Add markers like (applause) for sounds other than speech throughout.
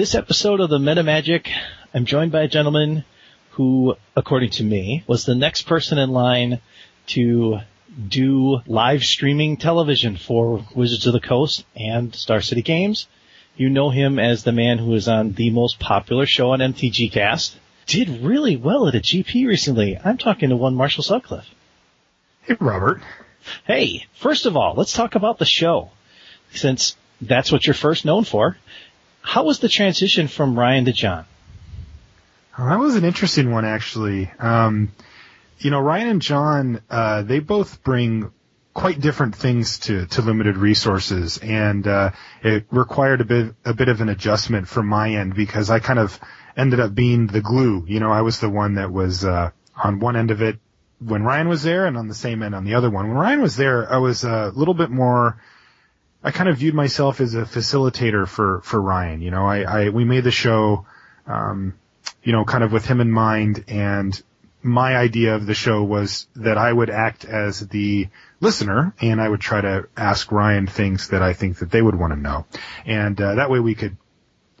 This episode of the Men of Magic, I'm joined by a gentleman who, according to me, was the next person in line to do live streaming television for Wizards of the Coast and Star City Games. You know him as the man who is on the most popular show on MTG Cast. Did really well at a GP recently. I'm talking to one Marshall Sutcliffe. Hey, Robert. Hey, first of all, let's talk about the show. Since that's what you're first known for. How was the transition from Ryan to John? Well, that was an interesting one, actually. Um, you know, Ryan and John, uh, they both bring quite different things to, to limited resources, and uh, it required a bit a bit of an adjustment from my end because I kind of ended up being the glue. You know, I was the one that was uh, on one end of it when Ryan was there, and on the same end on the other one. When Ryan was there, I was a little bit more I kind of viewed myself as a facilitator for, for Ryan. You know, I, I, we made the show, um, you know, kind of with him in mind and my idea of the show was that I would act as the listener and I would try to ask Ryan things that I think that they would want to know. And, uh, that way we could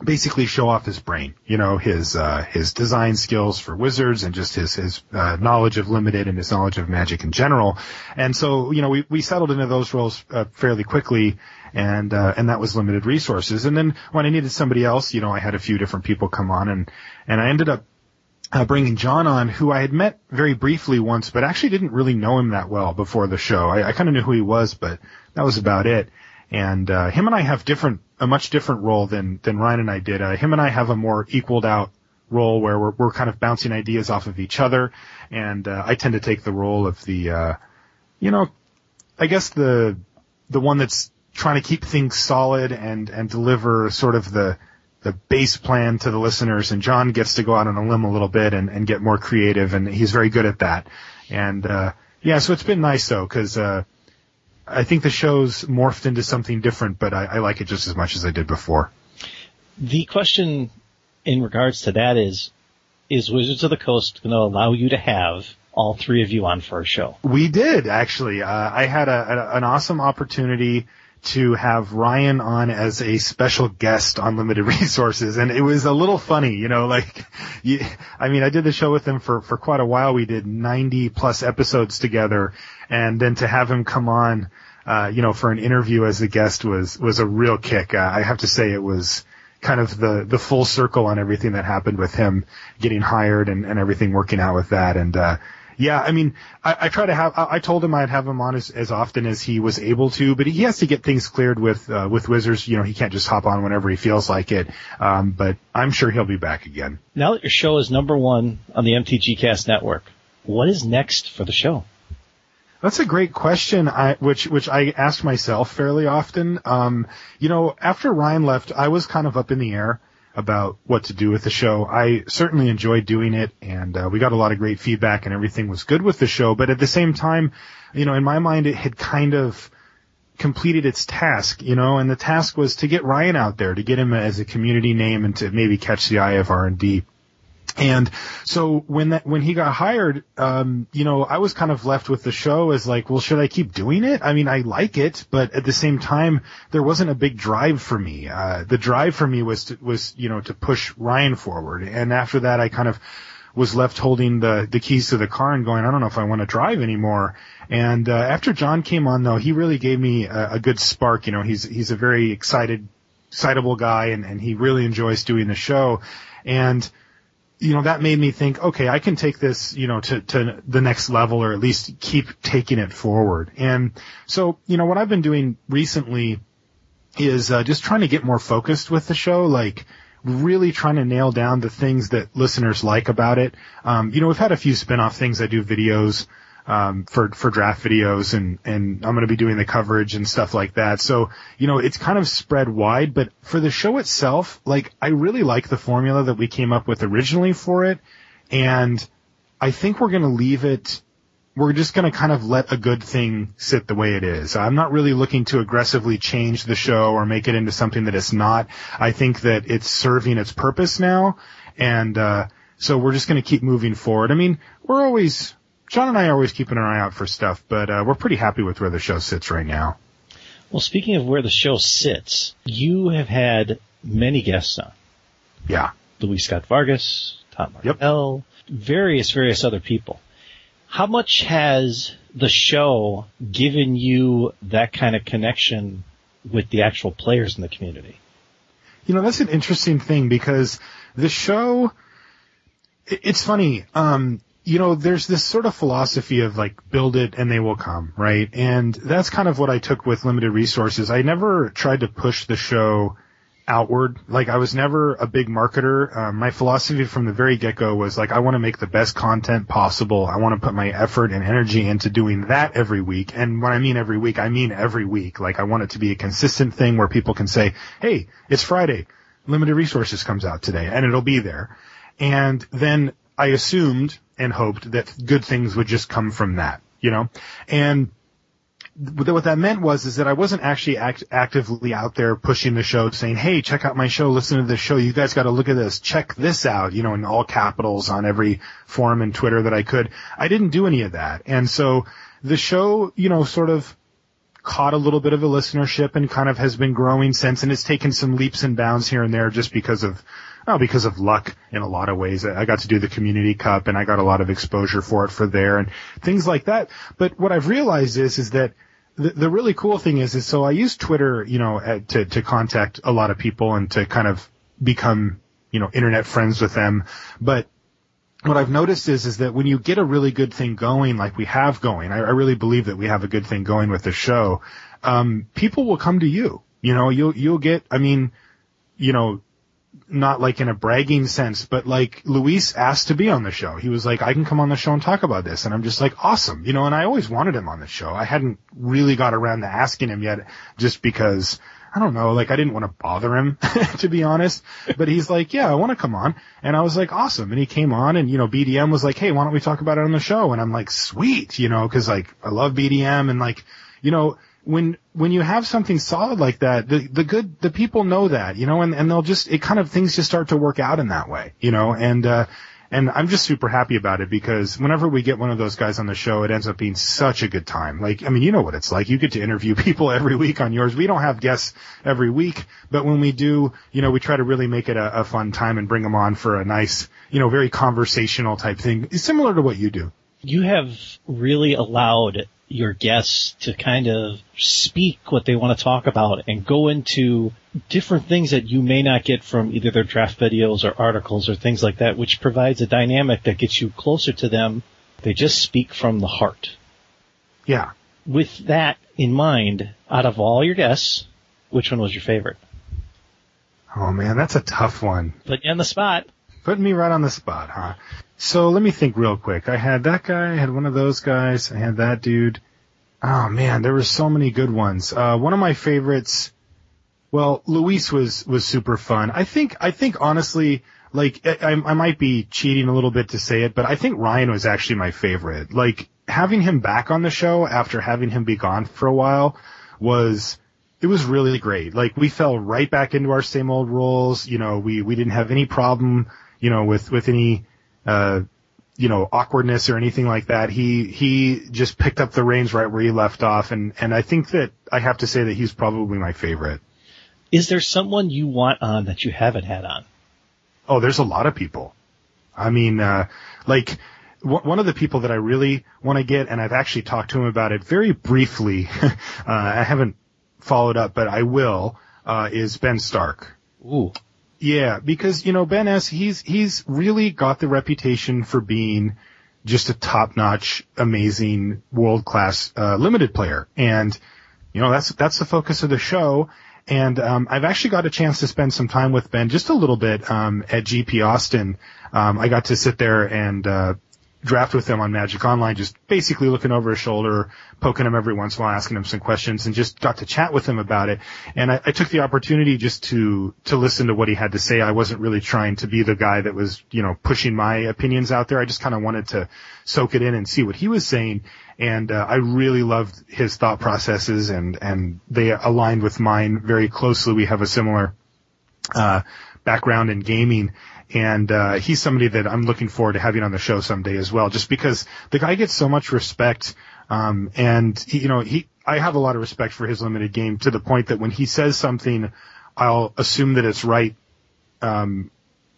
basically show off his brain, you know, his, uh, his design skills for wizards and just his, his, uh, knowledge of limited and his knowledge of magic in general. And so, you know, we, we settled into those roles, uh, fairly quickly and, uh, and that was limited resources. And then when I needed somebody else, you know, I had a few different people come on and, and I ended up, uh, bringing John on, who I had met very briefly once, but actually didn't really know him that well before the show. I, I kind of knew who he was, but that was about it. And uh, him and I have different, a much different role than than Ryan and I did. Uh, him and I have a more equaled out role where we're we're kind of bouncing ideas off of each other, and uh, I tend to take the role of the, uh, you know, I guess the the one that's trying to keep things solid and and deliver sort of the the base plan to the listeners and John gets to go out on a limb a little bit and, and get more creative and he's very good at that. And, uh, yeah, so it's been nice though, cause, uh, I think the show's morphed into something different, but I, I like it just as much as I did before. The question in regards to that is, is Wizards of the Coast going to allow you to have all three of you on for a show? We did actually. Uh, I had a, a, an awesome opportunity to have Ryan on as a special guest on limited (laughs) resources and it was a little funny, you know, like, you, I mean, I did the show with him for, for quite a while. We did 90 plus episodes together and then to have him come on, uh, you know, for an interview as a guest was, was a real kick. Uh, I have to say it was, kind of the the full circle on everything that happened with him getting hired and, and everything working out with that and uh yeah, I mean, I, I try to have. I, I told him I'd have him on as, as often as he was able to, but he has to get things cleared with uh, with Wizards. You know, he can't just hop on whenever he feels like it. Um, but I'm sure he'll be back again. Now that your show is number one on the MTG Cast network, what is next for the show? That's a great question, I, which which I ask myself fairly often. Um, you know, after Ryan left, I was kind of up in the air about what to do with the show. I certainly enjoyed doing it and uh, we got a lot of great feedback and everything was good with the show, but at the same time, you know, in my mind it had kind of completed its task, you know, and the task was to get Ryan out there, to get him as a community name and to maybe catch the eye of R&D. And so when that, when he got hired, um, you know, I was kind of left with the show as like, well, should I keep doing it? I mean, I like it, but at the same time, there wasn't a big drive for me. Uh, the drive for me was to, was, you know, to push Ryan forward. And after that, I kind of was left holding the, the keys to the car and going, I don't know if I want to drive anymore. And, uh, after John came on though, he really gave me a, a good spark. You know, he's, he's a very excited, excitable guy and, and he really enjoys doing the show. And, you know, that made me think, okay, I can take this, you know, to, to the next level or at least keep taking it forward. And so, you know, what I've been doing recently is uh, just trying to get more focused with the show, like really trying to nail down the things that listeners like about it. Um, you know, we've had a few spin-off things. I do videos um, for for draft videos, and and I'm going to be doing the coverage and stuff like that. So you know, it's kind of spread wide. But for the show itself, like I really like the formula that we came up with originally for it, and I think we're going to leave it. We're just going to kind of let a good thing sit the way it is. I'm not really looking to aggressively change the show or make it into something that it's not. I think that it's serving its purpose now, and uh, so we're just going to keep moving forward. I mean, we're always John and I are always keeping an eye out for stuff, but uh, we're pretty happy with where the show sits right now. Well, speaking of where the show sits, you have had many guests on. Yeah. Luis Scott Vargas, Tom Yep. Various, various other people. How much has the show given you that kind of connection with the actual players in the community? You know, that's an interesting thing because the show, it's funny, um, you know, there's this sort of philosophy of like build it and they will come, right? And that's kind of what I took with limited resources. I never tried to push the show outward. Like I was never a big marketer. Um, my philosophy from the very get-go was like I want to make the best content possible. I want to put my effort and energy into doing that every week. And when I mean every week, I mean every week. Like I want it to be a consistent thing where people can say, "Hey, it's Friday. Limited Resources comes out today," and it'll be there. And then I assumed and hoped that good things would just come from that, you know? And what that meant was is that I wasn't actually act- actively out there pushing the show saying, "Hey, check out my show, listen to this show. You guys got to look at this. Check this out." You know, in all capitals on every forum and Twitter that I could. I didn't do any of that. And so the show, you know, sort of caught a little bit of a listenership and kind of has been growing since and it's taken some leaps and bounds here and there just because of oh, because of luck in a lot of ways. I got to do the community cup and I got a lot of exposure for it for there and things like that. But what I've realized is, is that the, the really cool thing is, is so I use Twitter, you know, uh, to, to contact a lot of people and to kind of become, you know, internet friends with them. But what I've noticed is, is that when you get a really good thing going, like we have going, I, I really believe that we have a good thing going with the show. Um, people will come to you. You know, you'll, you'll get, I mean, you know, not like in a bragging sense, but like Luis asked to be on the show. He was like, I can come on the show and talk about this. And I'm just like, awesome. You know, and I always wanted him on the show. I hadn't really got around to asking him yet just because I don't know, like I didn't want to bother him, (laughs) to be honest. But he's like, yeah, I want to come on. And I was like, awesome. And he came on and, you know, BDM was like, hey, why don't we talk about it on the show? And I'm like, sweet, you know, cause like I love BDM and like, you know, when, when you have something solid like that, the, the good, the people know that, you know, and, and they'll just, it kind of, things just start to work out in that way, you know, and, uh, and I'm just super happy about it because whenever we get one of those guys on the show, it ends up being such a good time. Like, I mean, you know what it's like. You get to interview (laughs) people every week on yours. We don't have guests every week, but when we do, you know, we try to really make it a, a fun time and bring them on for a nice, you know, very conversational type thing, similar to what you do. You have really allowed your guests to kind of speak what they want to talk about and go into different things that you may not get from either their draft videos or articles or things like that, which provides a dynamic that gets you closer to them. They just speak from the heart. Yeah. With that in mind, out of all your guests, which one was your favorite? Oh man, that's a tough one. Put you on the spot. Putting me right on the spot, huh? So let me think real quick. I had that guy, I had one of those guys, I had that dude. Oh man, there were so many good ones. Uh, one of my favorites, well, Luis was, was super fun. I think, I think honestly, like, I, I might be cheating a little bit to say it, but I think Ryan was actually my favorite. Like, having him back on the show after having him be gone for a while was, it was really great. Like, we fell right back into our same old roles. You know, we, we didn't have any problem, you know, with, with any, uh, you know, awkwardness or anything like that. He, he just picked up the reins right where he left off. And, and I think that I have to say that he's probably my favorite. Is there someone you want on that you haven't had on? Oh, there's a lot of people. I mean, uh, like, w- one of the people that I really want to get, and I've actually talked to him about it very briefly, (laughs) uh, I haven't followed up, but I will, uh, is Ben Stark. Ooh. Yeah, because, you know, Ben S, he's, he's really got the reputation for being just a top-notch, amazing, world-class, uh, limited player. And, you know, that's, that's the focus of the show. And, um, I've actually got a chance to spend some time with Ben just a little bit, um, at GP Austin. Um, I got to sit there and, uh, draft with him on Magic Online, just basically looking over his shoulder, poking him every once in a while, asking him some questions, and just got to chat with him about it. And I, I took the opportunity just to to listen to what he had to say. I wasn't really trying to be the guy that was, you know, pushing my opinions out there. I just kind of wanted to soak it in and see what he was saying. And uh, I really loved his thought processes, and and they aligned with mine very closely. We have a similar uh, background in gaming, and uh, he's somebody that I'm looking forward to having on the show someday as well. Just because the guy gets so much respect, um, and he, you know, he I have a lot of respect for his limited game to the point that when he says something, I'll assume that it's right. Um,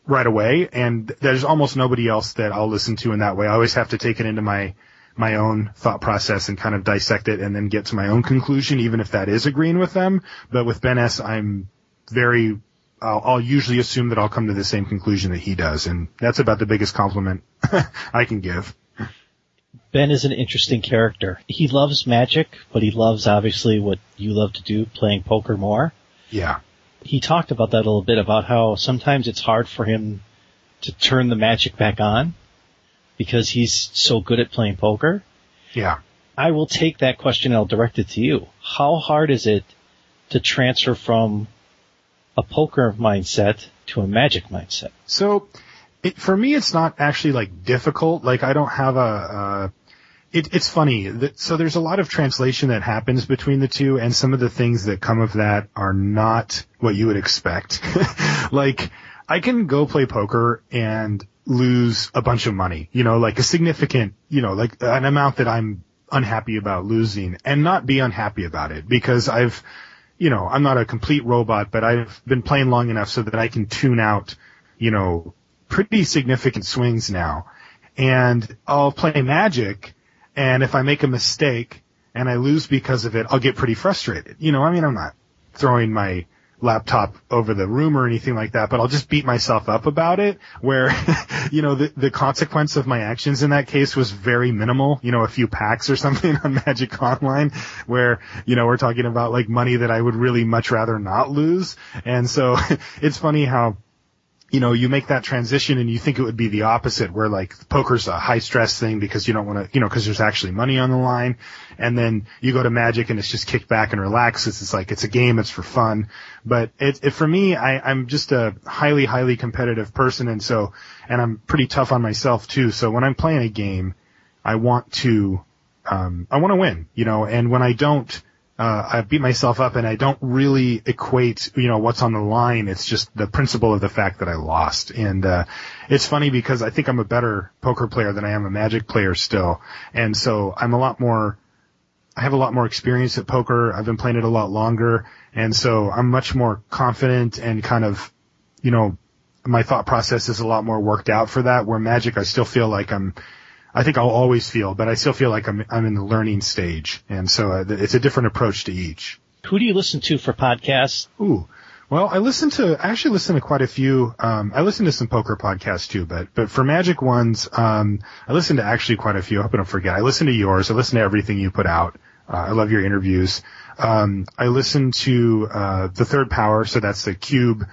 right away, and there's almost nobody else that I'll listen to in that way. I always have to take it into my my own thought process and kind of dissect it and then get to my own conclusion, even if that is agreeing with them. But with Ben S, I'm very, I'll, I'll usually assume that I'll come to the same conclusion that he does, and that's about the biggest compliment (laughs) I can give. Ben is an interesting character. He loves magic, but he loves obviously what you love to do, playing poker more. Yeah. He talked about that a little bit about how sometimes it's hard for him to turn the magic back on because he's so good at playing poker. Yeah. I will take that question and I'll direct it to you. How hard is it to transfer from a poker mindset to a magic mindset? So, it, for me, it's not actually like difficult. Like I don't have a, uh, it, it's funny. That, so there's a lot of translation that happens between the two, and some of the things that come of that are not what you would expect. (laughs) like I can go play poker and lose a bunch of money, you know, like a significant, you know, like an amount that I'm unhappy about losing and not be unhappy about it because I've, you know, I'm not a complete robot, but I've been playing long enough so that I can tune out, you know, pretty significant swings now. And I'll play magic and if I make a mistake and I lose because of it, I'll get pretty frustrated. You know, I mean, I'm not throwing my laptop over the room or anything like that, but I'll just beat myself up about it where, (laughs) you know, the, the consequence of my actions in that case was very minimal, you know, a few packs or (laughs) something on Magic Online where, you know, we're talking about like money that I would really much rather not lose. And so (laughs) it's funny how, you know, you make that transition and you think it would be the opposite where like poker's a high stress thing because you don't want to, you know, because there's actually money on the line. And then you go to magic and it's just kick back and relax. It's, it's like, it's a game. It's for fun. But it, it for me, I, I'm just a highly, highly competitive person. And so, and I'm pretty tough on myself too. So when I'm playing a game, I want to, um, I want to win, you know, and when I don't, uh, I beat myself up and I don't really equate, you know, what's on the line. It's just the principle of the fact that I lost. And, uh, it's funny because I think I'm a better poker player than I am a magic player still. And so I'm a lot more, I have a lot more experience at poker. I've been playing it a lot longer. And so I'm much more confident and kind of, you know, my thought process is a lot more worked out for that. Where magic, I still feel like I'm, I think I'll always feel, but I still feel like I'm I'm in the learning stage, and so uh, it's a different approach to each. Who do you listen to for podcasts? Ooh, well, I listen to I actually listen to quite a few. Um, I listen to some poker podcasts too, but but for Magic ones, um, I listen to actually quite a few. I hope I don't forget. I listen to yours. I listen to everything you put out. Uh, I love your interviews. Um, I listen to uh, the Third Power, so that's the Cube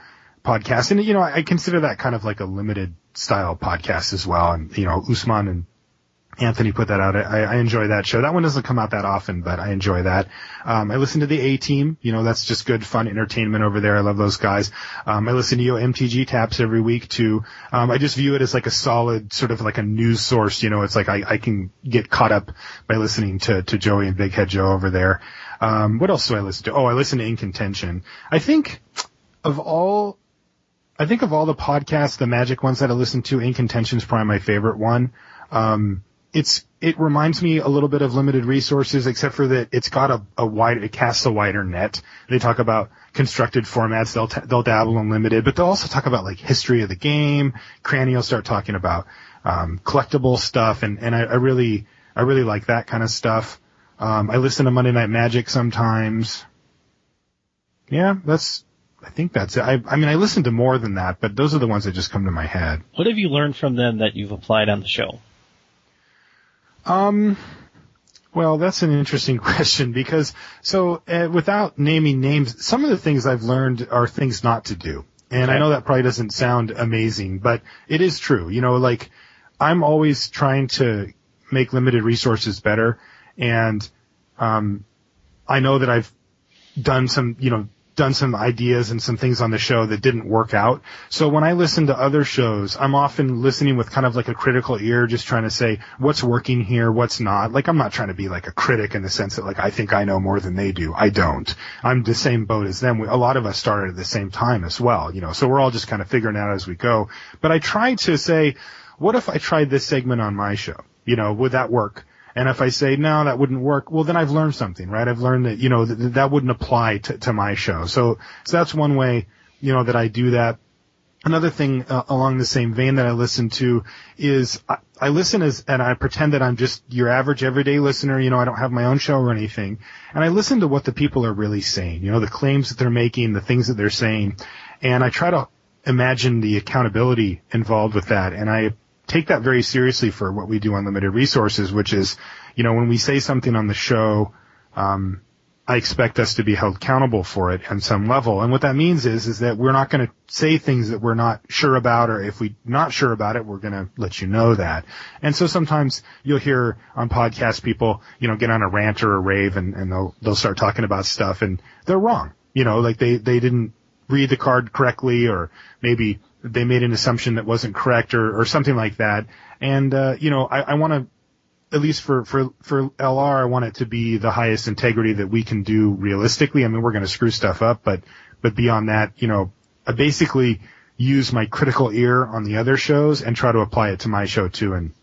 podcast, and you know I consider that kind of like a limited style podcast as well. And you know Usman and Anthony put that out. I, I enjoy that show. That one doesn't come out that often, but I enjoy that. Um, I listen to the A Team. You know, that's just good, fun entertainment over there. I love those guys. Um, I listen to Yo MTG Taps every week too. Um, I just view it as like a solid sort of like a news source. You know, it's like I, I can get caught up by listening to to Joey and Big Head Joe over there. Um, what else do I listen to? Oh, I listen to In Contention. I think of all I think of all the podcasts, the magic ones that I listen to, In Contention is probably my favorite one. Um, it's it reminds me a little bit of limited resources, except for that it's got a, a wide it casts a wider net. They talk about constructed formats. They'll t- they'll dabble in limited, but they'll also talk about like history of the game. Cranny will start talking about um, collectible stuff, and and I, I really I really like that kind of stuff. Um, I listen to Monday Night Magic sometimes. Yeah, that's I think that's it. I, I mean, I listen to more than that, but those are the ones that just come to my head. What have you learned from them that you've applied on the show? Um, well, that's an interesting (laughs) question because so uh, without naming names, some of the things I've learned are things not to do. And. I know that probably doesn't sound amazing, but it is true. You know, like I'm always trying to make limited resources better and um I know that I've done some, you know, done some ideas and some things on the show that didn't work out. So when I listen to other shows, I'm often listening with kind of like a critical ear, just trying to say what's working here, what's not. Like I'm not trying to be like a critic in the sense that like I think I know more than they do. I don't. I'm the same boat as them. We, a lot of us started at the same time as well, you know, so we're all just kind of figuring out as we go. But I try to say, what if I tried this segment on my show? You know, would that work? And if I say, no, that wouldn't work, well, then I've learned something, right? I've learned that, you know, that, that wouldn't apply to, to my show. So, so that's one way, you know, that I do that. another thing uh, along the same vein that I listen to is I, I listen as and I pretend that I'm just your average everyday listener. You know, I don't have my own show or anything, and I listen to what the people are really saying. You know, the claims that they're making, the things that they're saying, and I try to imagine the accountability involved with that. And I take that very seriously for what we do on limited resources, which is, you know, when we say something on the show, um, I expect us to be held accountable for it on some level. And what that means is, is that we're not going to say things that we're not sure about, or if we're not sure about it, we're going to let you know that. And so sometimes you'll hear on podcasts people, you know, get on a rant or a rave and, and they'll, they'll start talking about stuff and they're wrong. You know, like they, they didn't read the card correctly or maybe they made an assumption that wasn't correct or, or something like that. And, uh, you know, I, I want to, at least for, for, for LR, I want it to be the highest integrity that we can do realistically. I mean, we're going to screw stuff up, but, but beyond that, you know, I basically use my critical ear on the other shows and try to apply it to my show too. And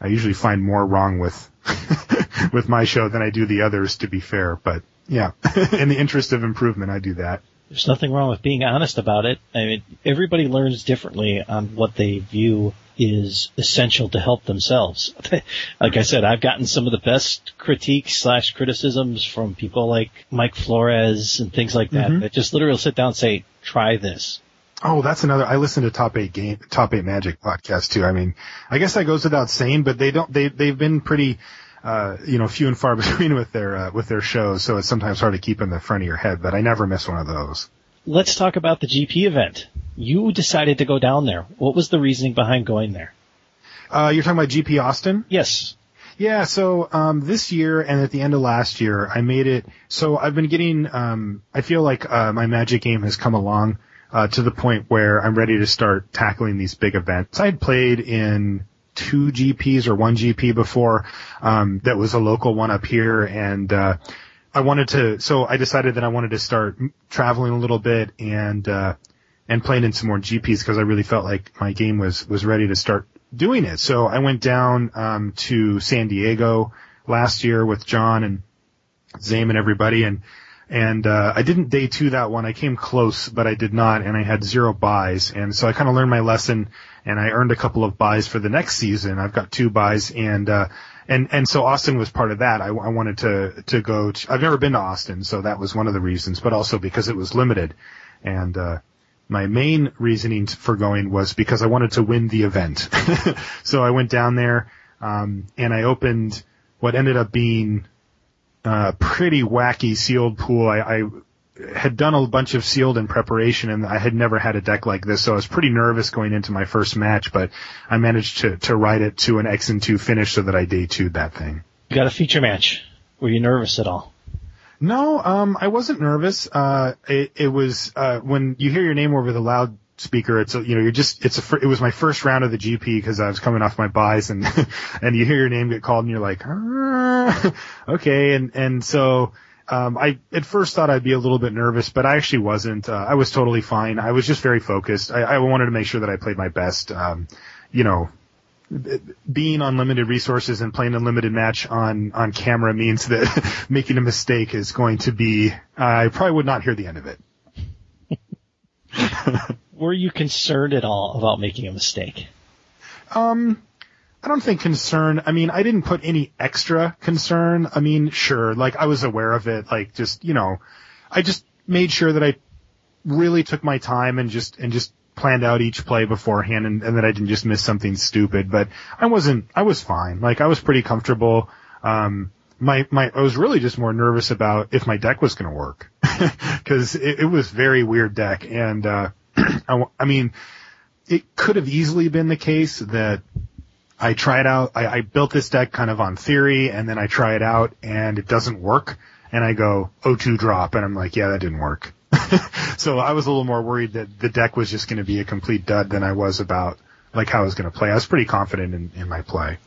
I usually find more wrong with, (laughs) with my show than I do the others to be fair. But yeah, (laughs) in the interest of improvement, I do that. There's nothing wrong with being honest about it. I mean, everybody learns differently on what they view is essential to help themselves. (laughs) like I said, I've gotten some of the best critiques slash criticisms from people like Mike Flores and things like that mm-hmm. that just literally sit down and say, try this. Oh, that's another. I listen to Top Eight Game, Top Eight Magic podcast too. I mean, I guess that goes without saying, but they don't. They they've been pretty uh, you know, few and far (laughs) between with their uh, with their shows, so it's sometimes hard to keep in the front of your head. But I never miss one of those. Let's talk about the GP event. You decided to go down there. What was the reasoning behind going there? Uh, you're talking about GP Austin? Yes. Yeah, so um, this year and at the end of last year, I made it. So I've been getting. Um, I feel like uh, my Magic game has come along uh, to the point where I'm ready to start tackling these big events. I had played in two GPs or one GP before, um, that was a local one up here and, uh, I wanted to, so I decided that I wanted to start traveling a little bit and, uh, and playing in some more GPs because I really felt like my game was, was ready to start doing it. So I went down, um, to San Diego last year with John and Zame and everybody and, and uh, I didn't day two that one. I came close, but I did not, and I had zero buys. And so I kind of learned my lesson, and I earned a couple of buys for the next season. I've got two buys, and uh, and and so Austin was part of that. I, I wanted to to go. To, I've never been to Austin, so that was one of the reasons, but also because it was limited, and. uh my main reasoning for going was because I wanted to win the event. (laughs) so I went down there, um, and I opened what ended up being uh, pretty wacky sealed pool. I, I had done a bunch of sealed in preparation and I had never had a deck like this, so I was pretty nervous going into my first match, but I managed to, to ride it to an X and two finish so that I day two that thing. You got a feature match. Were you nervous at all? No, um, I wasn't nervous. Uh, it, it was, uh, when you hear your name over the loud speaker. It's a, you know, you're just, it's a, it was my first round of the GP because I was coming off my buys and, (laughs) and you hear your name get called and you're like, ah, okay. And, and so, um, I at first thought I'd be a little bit nervous, but I actually wasn't. Uh, I was totally fine. I was just very focused. I, I wanted to make sure that I played my best. Um, you know, being on limited resources and playing a limited match on on camera means that (laughs) making a mistake is going to be. I probably would not hear the end of it. (laughs) were you concerned at all about making a mistake? Um, I don't think concern. I mean, I didn't put any extra concern. I mean, sure, like I was aware of it. Like just, you know, I just made sure that I really took my time and just, and just planned out each play beforehand and, and that I didn't just miss something stupid, but I wasn't, I was fine. Like I was pretty comfortable. Um, my, my, I was really just more nervous about if my deck was going to work (laughs) because it, it was very weird deck. And, uh, (clears throat) I, I mean, it could have easily been the case that I tried out, I, I built this deck kind of on theory and then I try it out and it doesn't work. And I go O2 drop and I'm like, yeah, that didn't work. (laughs) so I was a little more worried that the deck was just going to be a complete dud than I was about like how I was going to play. I was pretty confident in, in my play.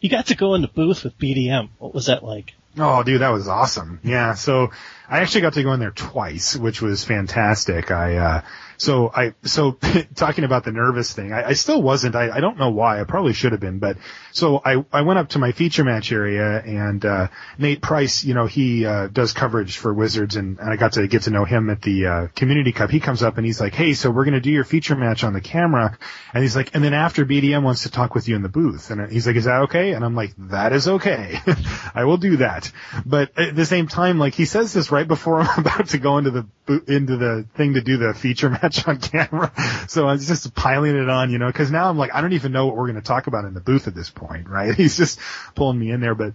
You got to go in the booth with BDM. What was that like? Oh, dude, that was awesome. Yeah. So I actually got to go in there twice, which was fantastic. I, uh, so I, so (laughs) talking about the nervous thing, I, I still wasn't. I, I don't know why. I probably should have been, but so I, I went up to my feature match area and, uh, Nate Price, you know, he, uh, does coverage for Wizards and, and I got to get to know him at the, uh, community cup. He comes up and he's like, Hey, so we're going to do your feature match on the camera. And he's like, and then after BDM wants to talk with you in the booth. And he's like, is that okay? And I'm like, that is okay. (laughs) I will do that. But at the same time, like he says this right before I'm (laughs) about to go into the, into the thing to do the feature (laughs) match on camera. So I was just piling it on, you know, cause now I'm like, I don't even know what we're going to talk about in the booth at this point, right? (laughs) He's just pulling me in there. But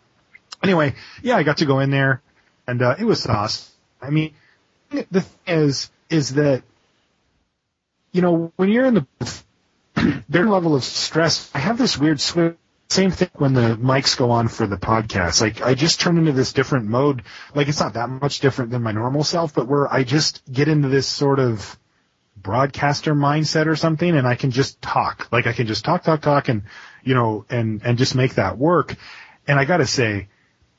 anyway, yeah, I got to go in there and, uh, it was awesome. I mean, the thing is, is that, you know, when you're in the (clears throat) their level of stress, I have this weird switch same thing when the mics go on for the podcast. Like I just turn into this different mode. Like it's not that much different than my normal self, but where I just get into this sort of broadcaster mindset or something and I can just talk. Like I can just talk, talk, talk and, you know, and, and just make that work. And I gotta say,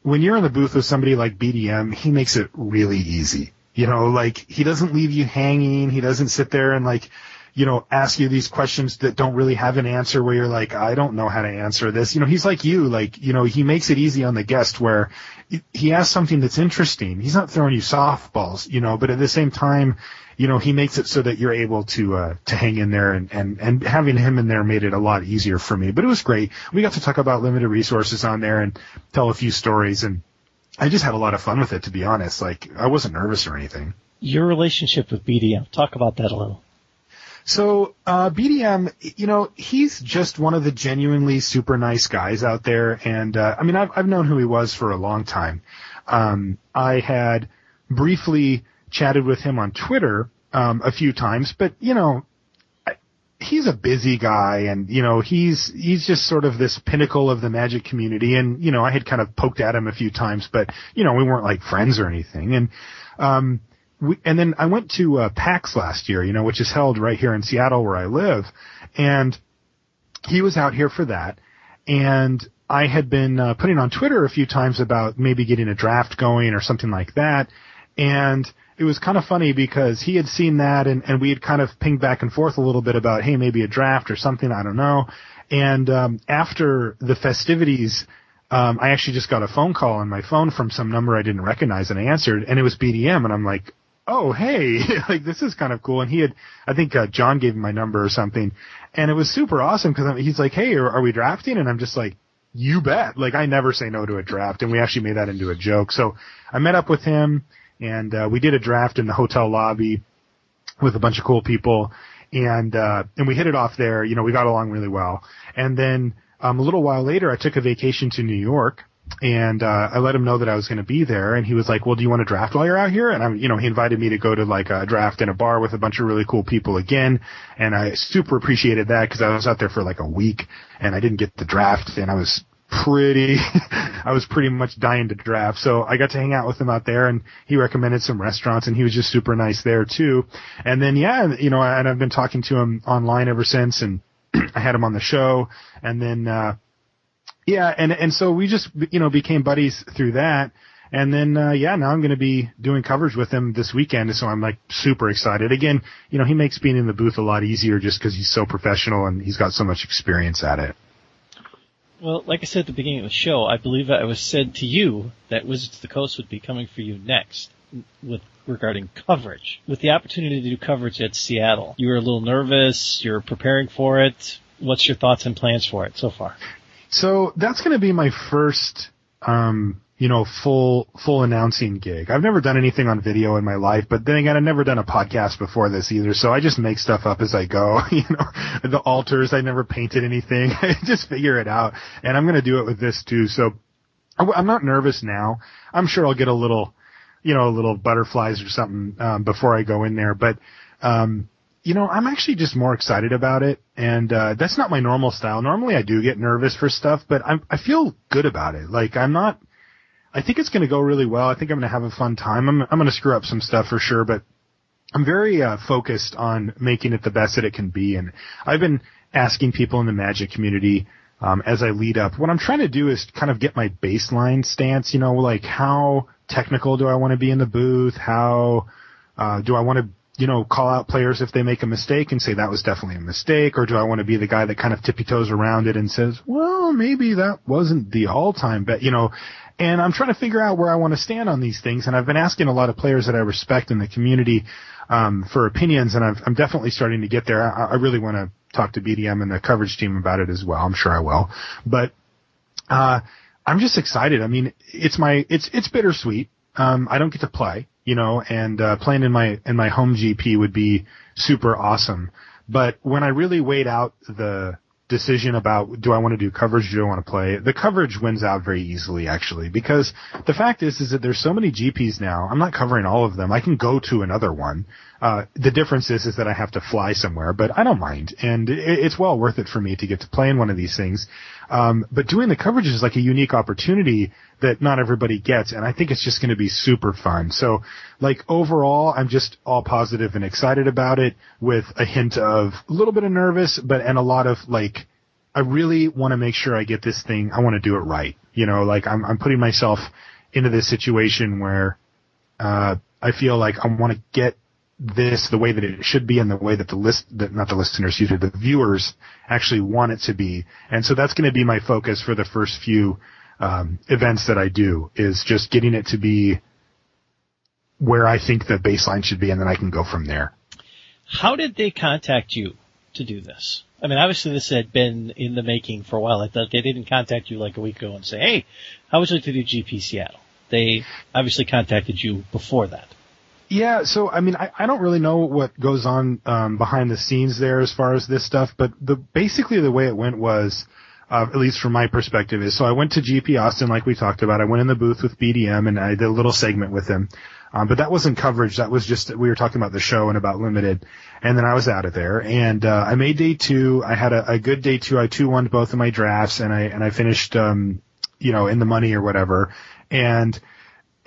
when you're in the booth with somebody like BDM, he makes it really easy. You know, like he doesn't leave you hanging. He doesn't sit there and like, you know, ask you these questions that don't really have an answer where you're like, I don't know how to answer this. You know, he's like you, like, you know, he makes it easy on the guest where he asks something that's interesting. He's not throwing you softballs, you know, but at the same time, you know, he makes it so that you're able to, uh, to hang in there and, and, and having him in there made it a lot easier for me. But it was great. We got to talk about limited resources on there and tell a few stories and I just had a lot of fun with it, to be honest. Like, I wasn't nervous or anything. Your relationship with BDM, talk about that a little. So uh, BDM, you know, he's just one of the genuinely super nice guys out there, and uh, I mean, I've I've known who he was for a long time. Um, I had briefly chatted with him on Twitter um, a few times, but you know, he's a busy guy, and you know, he's he's just sort of this pinnacle of the Magic community, and you know, I had kind of poked at him a few times, but you know, we weren't like friends or anything, and um, we, and then I went to uh, PAX last year, you know, which is held right here in Seattle where I live, and he was out here for that, and I had been uh, putting on Twitter a few times about maybe getting a draft going or something like that, and it was kind of funny because he had seen that and, and we had kind of pinged back and forth a little bit about, hey, maybe a draft or something, I don't know. And um, after the festivities, um, I actually just got a phone call on my phone from some number I didn't recognize, and I answered, and it was BDM, and I'm like, oh hey, (laughs) like this is kind of cool. And he had, I think uh, John gave him my number or something, and it was super awesome because he's like, hey, are, are we drafting? And I'm just like, you bet. Like I never say no to a draft, and we actually made that into a joke. So I met up with him, and uh, we did a draft in the hotel lobby with a bunch of cool people, and uh, and we hit it off there. You know, we got along really well. And then um, a little while later, I took a vacation to New York and uh, I let him know that I was going to be there, and he was like, "Well, do you want to draft while you're out here?" And I'm, you know, he invited me to go to like a draft in a bar with a bunch of really cool people again, and I super appreciated that because I was out there for like a week and I didn't get the draft, and I was pretty, (laughs) I was pretty much dying to draft. So I got to hang out with him out there, and he recommended some restaurants, and he was just super nice there too. And then yeah, you know, and I've been talking to him online ever since, and (clears throat) I had him on the show, and then. uh yeah, and and so we just you know became buddies through that. And then, uh, yeah, now I'm going to be doing coverage with him this weekend, so I'm like super excited. Again, you know, he makes being in the booth a lot easier just because he's so professional and he's got so much experience at it. Well, like I said at the beginning of the show, I believe I was said to you that Wizards of the Coast would be coming for you next with regarding coverage. With the opportunity to do coverage at Seattle, you were a little nervous, you're preparing for it. What's your thoughts and plans for it so far? So that's going to be my first, um, you know, full, full announcing gig. I've never done anything on video in my life, but then again, I've never done a podcast before this either. So I just make stuff up as I go. (laughs) You know, the altars, I never painted anything. (laughs) I just figure it out. And I'm going to do it with this too. So I'm not nervous now. I'm sure I'll get a little, you know, a little butterflies or something, um, before I go in there. But, um, you know, I'm actually just more excited about it, and uh, that's not my normal style. Normally, I do get nervous for stuff, but I'm, I feel good about it. Like I'm not. I think it's going to go really well. I think I'm going to have a fun time. I'm, I'm going to screw up some stuff for sure, but I'm very uh, focused on making it the best that it can be. And I've been asking people in the Magic community um, as I lead up. What I'm trying to do is kind of get my baseline stance. You know, like how technical do I want to be in the booth? How uh, do I want to you know, call out players if they make a mistake and say that was definitely a mistake, or do I want to be the guy that kind of tippy toes around it and says, well, maybe that wasn't the all-time bet, you know, and I'm trying to figure out where I want to stand on these things, and I've been asking a lot of players that I respect in the community um, for opinions, and i am definitely starting to get there. I, I really want to talk to BDM and the coverage team about it as well. I'm sure I will, but uh, I'm just excited. I mean, it's my it's it's bittersweet. Um, I don't get to play you know, and uh, playing in my in my home GP would be super awesome. But when I really weighed out the decision about do I want to do coverage, do I want to play, the coverage wins out very easily actually because the fact is is that there's so many GPs now. I'm not covering all of them. I can go to another one. Uh, the difference is is that I have to fly somewhere, but I don't mind, and it, it's well worth it for me to get to play in one of these things. Um, but doing the coverage is like a unique opportunity that not everybody gets, and I think it's just going to be super fun. So, like overall, I'm just all positive and excited about it, with a hint of a little bit of nervous, but and a lot of like, I really want to make sure I get this thing. I want to do it right. You know, like I'm I'm putting myself into this situation where uh, I feel like I want to get this the way that it should be and the way that the list that not the listeners excuse me the viewers actually want it to be and so that's going to be my focus for the first few um, events that I do is just getting it to be where I think the baseline should be and then I can go from there. How did they contact you to do this? I mean, obviously this had been in the making for a while. I thought they didn't contact you like a week ago and say, "Hey, how would you like to do GP Seattle?" They obviously contacted you before that. Yeah, so I mean, I, I don't really know what goes on um, behind the scenes there as far as this stuff, but the basically the way it went was, uh, at least from my perspective, is so I went to GP Austin like we talked about. I went in the booth with BDM and I did a little segment with him, um, but that wasn't coverage. That was just we were talking about the show and about limited, and then I was out of there. And uh, I made day two. I had a, a good day two. I two won both of my drafts, and I and I finished, um, you know, in the money or whatever, and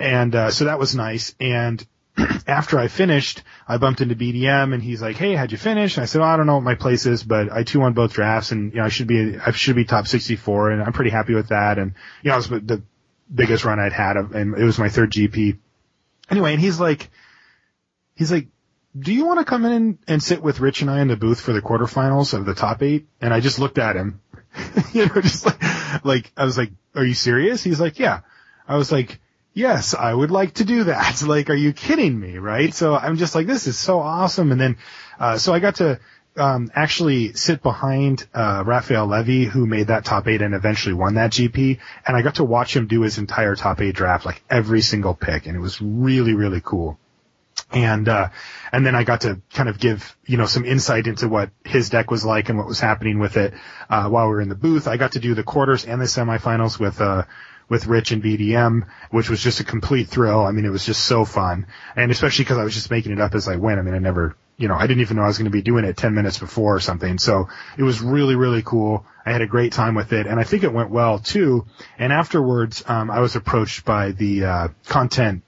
and uh, so that was nice. And (clears throat) after I finished, I bumped into BDM and he's like, "Hey, how'd you finish?" And I said, well, "I don't know what my place is, but I two won both drafts, and you know, I should be I should be top 64, and I'm pretty happy with that." And you know, it was the biggest run I'd had, and it was my third GP. Anyway, and he's like, he's like, "Do you want to come in and sit with Rich and I in the booth for the quarterfinals of the top eight? And I just looked at him, (laughs) you know, just like, like I was like, "Are you serious?" He's like, "Yeah." I was like yes, I would like to do that. (laughs) Like, are you kidding me? Right? So I'm just like, this is so awesome. And then, uh, so I got to, um, actually sit behind, uh, Raphael Levy, who made that top eight and eventually won that GP. And I got to watch him do his entire top eight draft, like every single pick. And it was really, really cool. And, uh, and then I got to kind of give, you know, some insight into what his deck was like and what was happening with it, uh, while we were in the booth. I got to do the quarters and the semifinals with, uh, with Rich and BDM, which was just a complete thrill. I mean, it was just so fun. And especially because I was just making it up as I went. I mean, I never, you know, I didn't even know I was going to be doing it 10 minutes before or something. So it was really, really cool. I had a great time with it and I think it went well too. And afterwards, um, I was approached by the, uh, content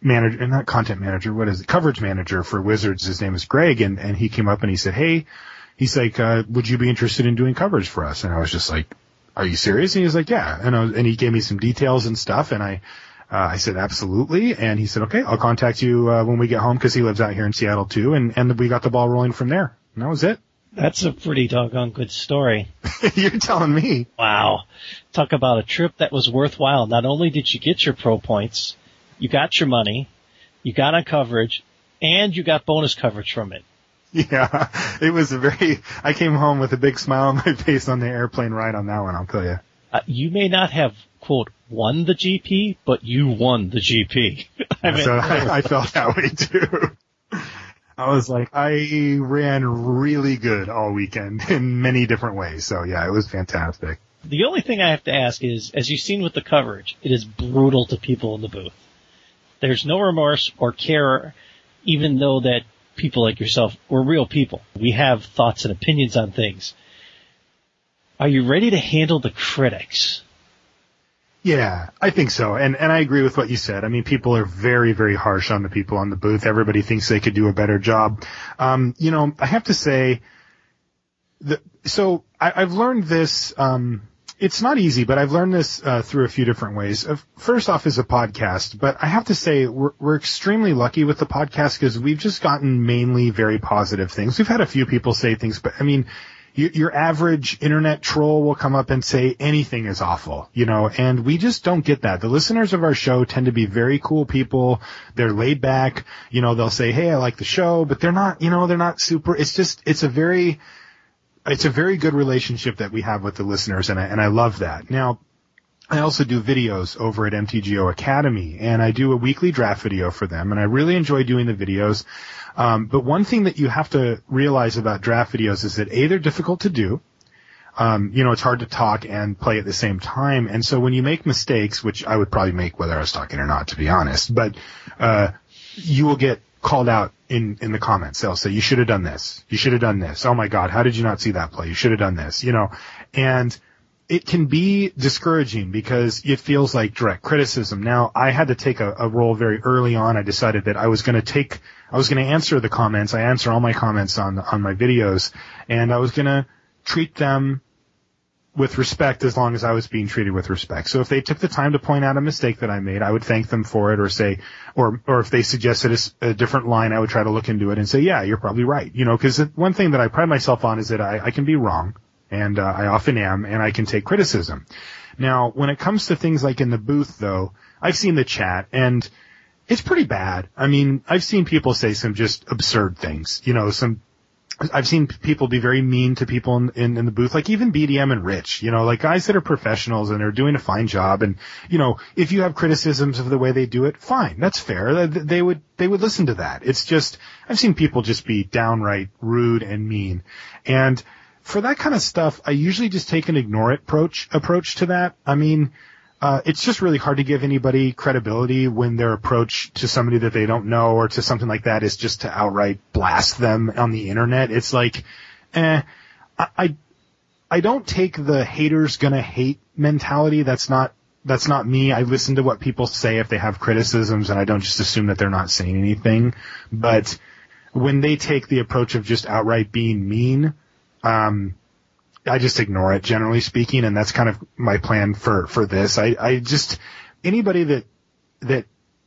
manager, not content manager, what is it? Coverage manager for Wizards. His name is Greg and, and he came up and he said, Hey, he's like, uh, would you be interested in doing coverage for us? And I was just like, are you serious? And he was like, yeah. And, was, and he gave me some details and stuff. And I, uh, I said, absolutely. And he said, okay, I'll contact you, uh, when we get home because he lives out here in Seattle too. And, and we got the ball rolling from there. And that was it. That's a pretty doggone good story. (laughs) You're telling me. Wow. Talk about a trip that was worthwhile. Not only did you get your pro points, you got your money, you got on coverage, and you got bonus coverage from it. (laughs) Yeah, it was a very. I came home with a big smile on my face on the airplane ride on that one. I'll tell you. Uh, you may not have quote won the GP, but you won the GP. (laughs) I mean, so I, I felt that way too. I was like, I ran really good all weekend (laughs) in many different ways. So yeah, it was fantastic. The only thing I have to ask is, as you've seen with the coverage, it is brutal to people in the booth. There's no remorse or care, even though that people like yourself, we're real people. We have thoughts and opinions on things. Are you ready to handle the critics? Yeah, I think so. And and I agree with what you said. I mean, people are very, very harsh on the people on the booth. Everybody thinks they could do a better job. Um, you know, I have to say that, so I, have learned this, um, it's not easy, but I've learned this uh, through a few different ways. Uh, first off, is a podcast, but I have to say we're, we're extremely lucky with the podcast because we've just gotten mainly very positive things. We've had a few people say things, but I mean, you, your average internet troll will come up and say anything is awful, you know, and we just don't get that. The listeners of our show tend to be very cool people. They're laid back, you know, they'll say, hey, I like the show, but they're not, you know, they're not super. It's just, it's a very it's a very good relationship that we have with the listeners, and I, and I love that. Now, I also do videos over at MTGO Academy, and I do a weekly draft video for them, and I really enjoy doing the videos. Um, but one thing that you have to realize about draft videos is that a they're difficult to do. Um, you know, it's hard to talk and play at the same time, and so when you make mistakes, which I would probably make whether I was talking or not, to be honest, but uh, you will get called out in, in the comments. They'll say, you should have done this. You should have done this. Oh my God. How did you not see that play? You should have done this, you know, and it can be discouraging because it feels like direct criticism. Now, I had to take a, a role very early on. I decided that I was going to take, I was going to answer the comments. I answer all my comments on, on my videos and I was going to treat them with respect as long as I was being treated with respect. So if they took the time to point out a mistake that I made, I would thank them for it or say, or, or if they suggested a, a different line, I would try to look into it and say, yeah, you're probably right. You know, cause one thing that I pride myself on is that I, I can be wrong and uh, I often am and I can take criticism. Now, when it comes to things like in the booth though, I've seen the chat and it's pretty bad. I mean, I've seen people say some just absurd things, you know, some I've seen people be very mean to people in, in, in, the booth, like even BDM and Rich, you know, like guys that are professionals and are doing a fine job. And, you know, if you have criticisms of the way they do it, fine. That's fair. They would, they would listen to that. It's just, I've seen people just be downright rude and mean. And for that kind of stuff, I usually just take an ignore it approach, approach to that. I mean, uh, it's just really hard to give anybody credibility when their approach to somebody that they don't know or to something like that is just to outright blast them on the internet. It's like, eh, I, I, I don't take the haters gonna hate mentality. That's not, that's not me. I listen to what people say if they have criticisms and I don't just assume that they're not saying anything. But when they take the approach of just outright being mean, um, I just ignore it generally speaking, and that's kind of my plan for for this. I I just anybody that that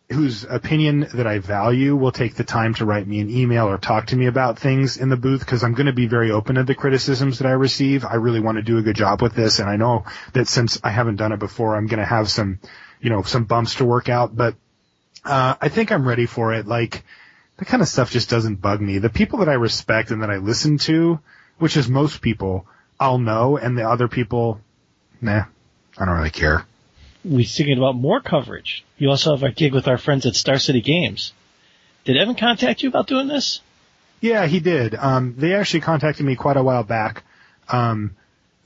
whose opinion that I value will take the time to write me an email or talk to me about things in the booth because I'm going to be very open to the criticisms that I receive. I really want to do a good job with this, and I know that since I haven't done it before, I'm going to have some, you know, some bumps to work out. But uh, I think I'm ready for it. Like that kind of stuff just doesn't bug me. The people that I respect and that I listen to, which is most people I'll know, and the other people, nah, I don't really care. We are thinking about more coverage. You also have our gig with our friends at Star City Games. Did Evan contact you about doing this? Yeah, he did. Um, they actually contacted me quite a while back. Um,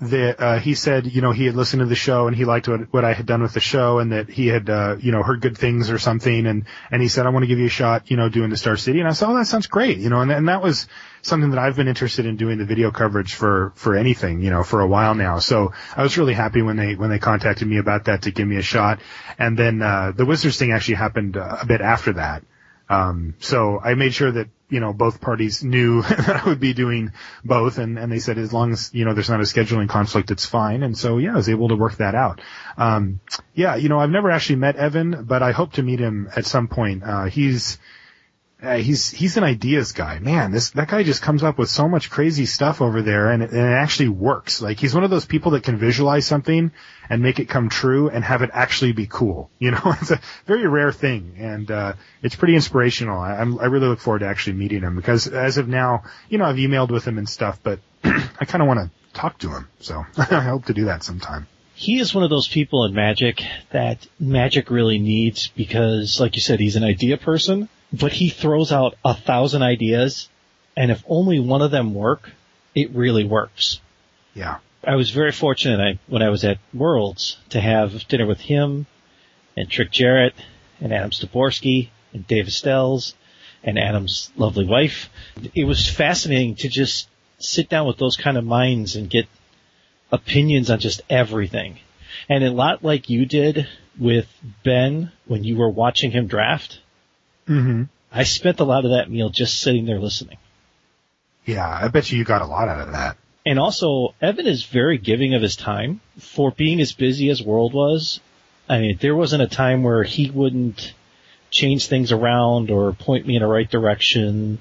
that uh, he said, you know, he had listened to the show and he liked what, what I had done with the show and that he had, uh, you know, heard good things or something. And, and he said, I want to give you a shot, you know, doing the Star City. And I said, oh, that sounds great, you know, and, and that was something that I've been interested in doing the video coverage for, for anything, you know, for a while now. So I was really happy when they, when they contacted me about that to give me a shot. And then, uh, the Wizards thing actually happened uh, a bit after that. Um, so I made sure that you know, both parties knew (laughs) that I would be doing both and, and they said as long as, you know, there's not a scheduling conflict, it's fine. And so, yeah, I was able to work that out. Um, yeah, you know, I've never actually met Evan, but I hope to meet him at some point. Uh, he's, uh, he's he's an ideas guy. Man, this that guy just comes up with so much crazy stuff over there, and it, and it actually works. Like he's one of those people that can visualize something and make it come true and have it actually be cool. (laughs) You know, it's a very rare thing, and uh, it's pretty inspirational. I, I'm, I really look forward to actually meeting him because as of now, you know, I've emailed with him and stuff, but (clears throat) I kind of want to talk to him. So (laughs) I hope to do that sometime he is one of those people in Magic that Magic really needs because, like you said, he's an idea person but he throws out a thousand ideas and if only one of them work, it really works. Yeah. I was very fortunate I, when I was at Worlds to have dinner with him and Trick Jarrett and Adam Styborski and Dave Estells and Adam's lovely wife. It was fascinating to just sit down with those kind of minds and get opinions on just everything. And a lot like you did with Ben when you were watching him draft, Mm-hmm. I spent a lot of that meal just sitting there listening. Yeah, I bet you you got a lot out of that. And also, Evan is very giving of his time for being as busy as World was. I mean, there wasn't a time where he wouldn't change things around or point me in the right direction.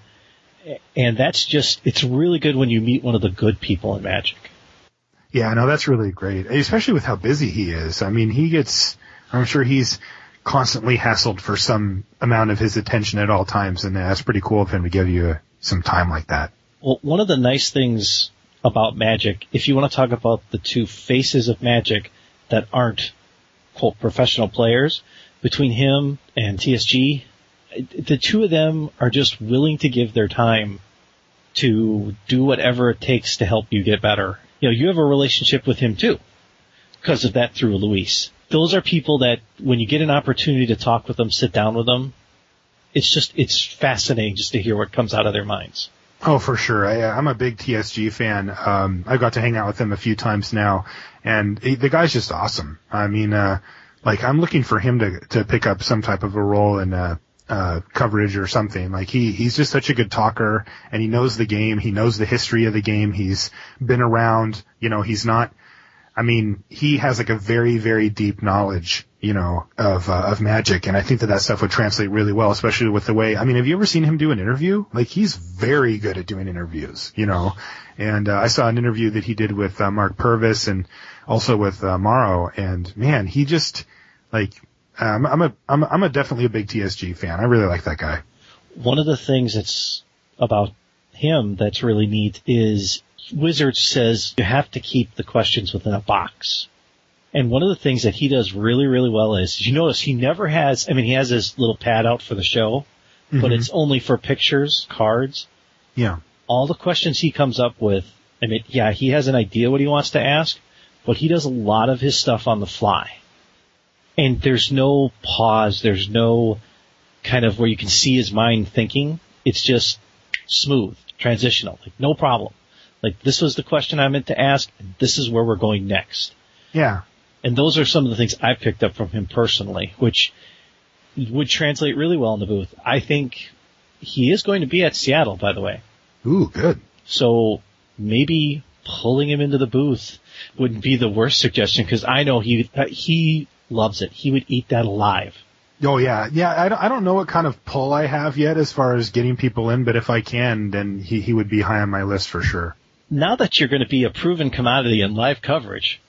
And that's just, it's really good when you meet one of the good people in Magic. Yeah, no, that's really great, especially with how busy he is. I mean, he gets, I'm sure he's constantly hassled for some amount of his attention at all times, and that's pretty cool of him to give you some time like that. Well, one of the nice things about Magic, if you want to talk about the two faces of Magic that aren't quote professional players, between him and TSG, the two of them are just willing to give their time to do whatever it takes to help you get better you know, you have a relationship with him too because of that through Luis. Those are people that when you get an opportunity to talk with them, sit down with them, it's just, it's fascinating just to hear what comes out of their minds. Oh, for sure. I, I'm a big TSG fan. Um, I got to hang out with them a few times now, and he, the guy's just awesome. I mean, uh, like I'm looking for him to to pick up some type of a role in uh, uh, coverage or something. Like he, he's just such a good talker and he knows the game. He knows the history of the game. He's been around, you know, he's not, I mean, he has like a very, very deep knowledge, you know, of, uh, of magic. And I think that that stuff would translate really well, especially with the way, I mean, have you ever seen him do an interview? Like he's very good at doing interviews, you know, and, uh, I saw an interview that he did with, uh, Mark Purvis and also with, uh, Morrow and man, he just, like, um, I'm a I'm I'm a definitely a big TSG fan. I really like that guy. One of the things that's about him that's really neat is Wizards says you have to keep the questions within a box. And one of the things that he does really, really well is, you notice he never has, I mean, he has his little pad out for the show, mm-hmm. but it's only for pictures, cards. Yeah. All the questions he comes up with, I mean, yeah, he has an idea what he wants to ask, but he does a lot of his stuff on the fly and there's no pause. There's no kind of where you can see his mind thinking. It's just smooth, transitional, like no problem. Like this was the question I meant to ask, and this is where we're going next. Yeah. And those are some of the things I picked up from him personally, which would translate really well in the booth. I think he is going to be at Seattle, by the way. Ooh, good. So maybe pulling him into the booth wouldn't be the worst suggestion because I know he uh, he loves it. He would eat that alive. Oh yeah, yeah. I don't, I don't know what kind of pull I have yet as far as getting people in, but if I can, then he he would be high on my list for sure. Now that you're going to be a proven commodity in live coverage,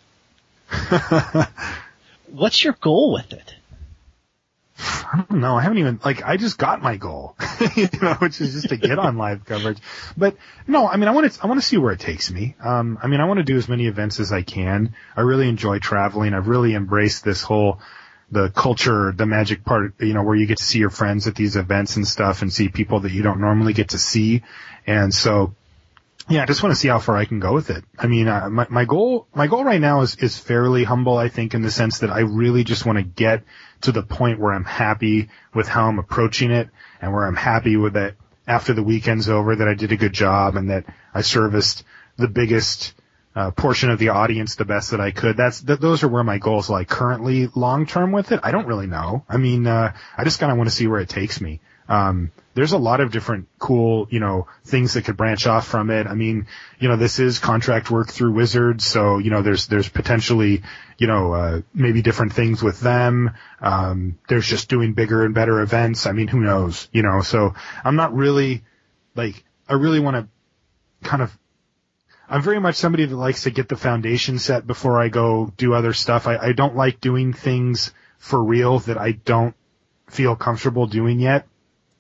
(laughs) what's your goal with it? I don't know. I haven't even like I just got my goal, (laughs) you know, which is just to get on (laughs) live coverage. But no, I mean, I want to I want to see where it takes me. Um, I mean, I want to do as many events as I can. I really enjoy traveling. I've really embraced this whole the culture, the magic part, you know, where you get to see your friends at these events and stuff, and see people that you don't normally get to see. And so, yeah, I just want to see how far I can go with it. I mean, uh, my, my goal, my goal right now is, is fairly humble, I think, in the sense that I really just want to get to the point where I'm happy with how I'm approaching it and where I'm happy with that after the weekend's over that I did a good job and that I serviced the biggest uh, portion of the audience the best that I could. That's th- those are where my goals lie currently. Long term with it, I don't really know. I mean, uh, I just kind of want to see where it takes me. Um, there's a lot of different cool, you know, things that could branch off from it. I mean, you know, this is contract work through Wizards, so, you know, there's, there's potentially, you know, uh, maybe different things with them. Um, there's just doing bigger and better events. I mean, who knows, you know, so I'm not really, like, I really want to kind of I'm very much somebody that likes to get the foundation set before I go do other stuff. I, I don't like doing things for real that I don't feel comfortable doing yet.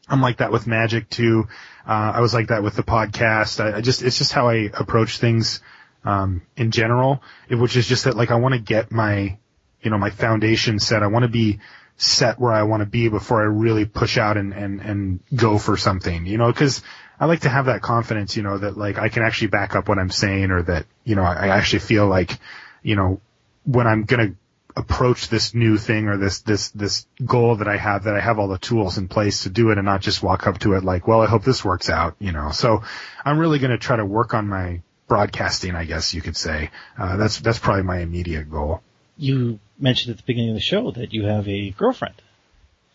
I'm like that with magic too. Uh, I was like that with the podcast. I, I just, it's just how I approach things, um, in general, which is just that like I want to get my, you know, my foundation set. I want to be set where I want to be before I really push out and, and, and go for something, you know, cause I like to have that confidence, you know, that like I can actually back up what I'm saying or that, you know, I, I actually feel like, you know, when I'm going to approach this new thing or this this this goal that I have that I have all the tools in place to do it and not just walk up to it like, well, I hope this works out, you know. So I'm really going to try to work on my broadcasting, I guess you could say. Uh, that's that's probably my immediate goal. You mentioned at the beginning of the show that you have a girlfriend.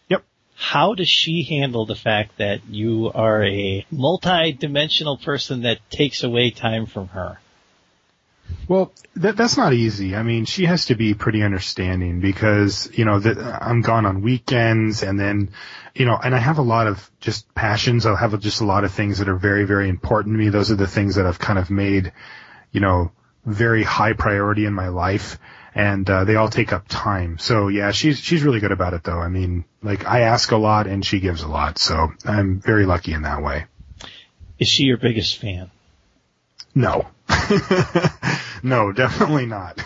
Yep. How does she handle the fact that you are a multi-dimensional person that takes away time from her? Well, that, that's not easy. I mean, she has to be pretty understanding because, you know, that I'm gone on weekends and then, you know, and I have a lot of just passions. I have just a lot of things that are very, very important to me. Those are the things that I've kind of made, you know, very high priority in my life and uh, they all take up time. So yeah, she's she's really good about it though. I mean, like I ask a lot and she gives a lot, so I'm very lucky in that way. Is she your biggest fan? No. (laughs) no, definitely not.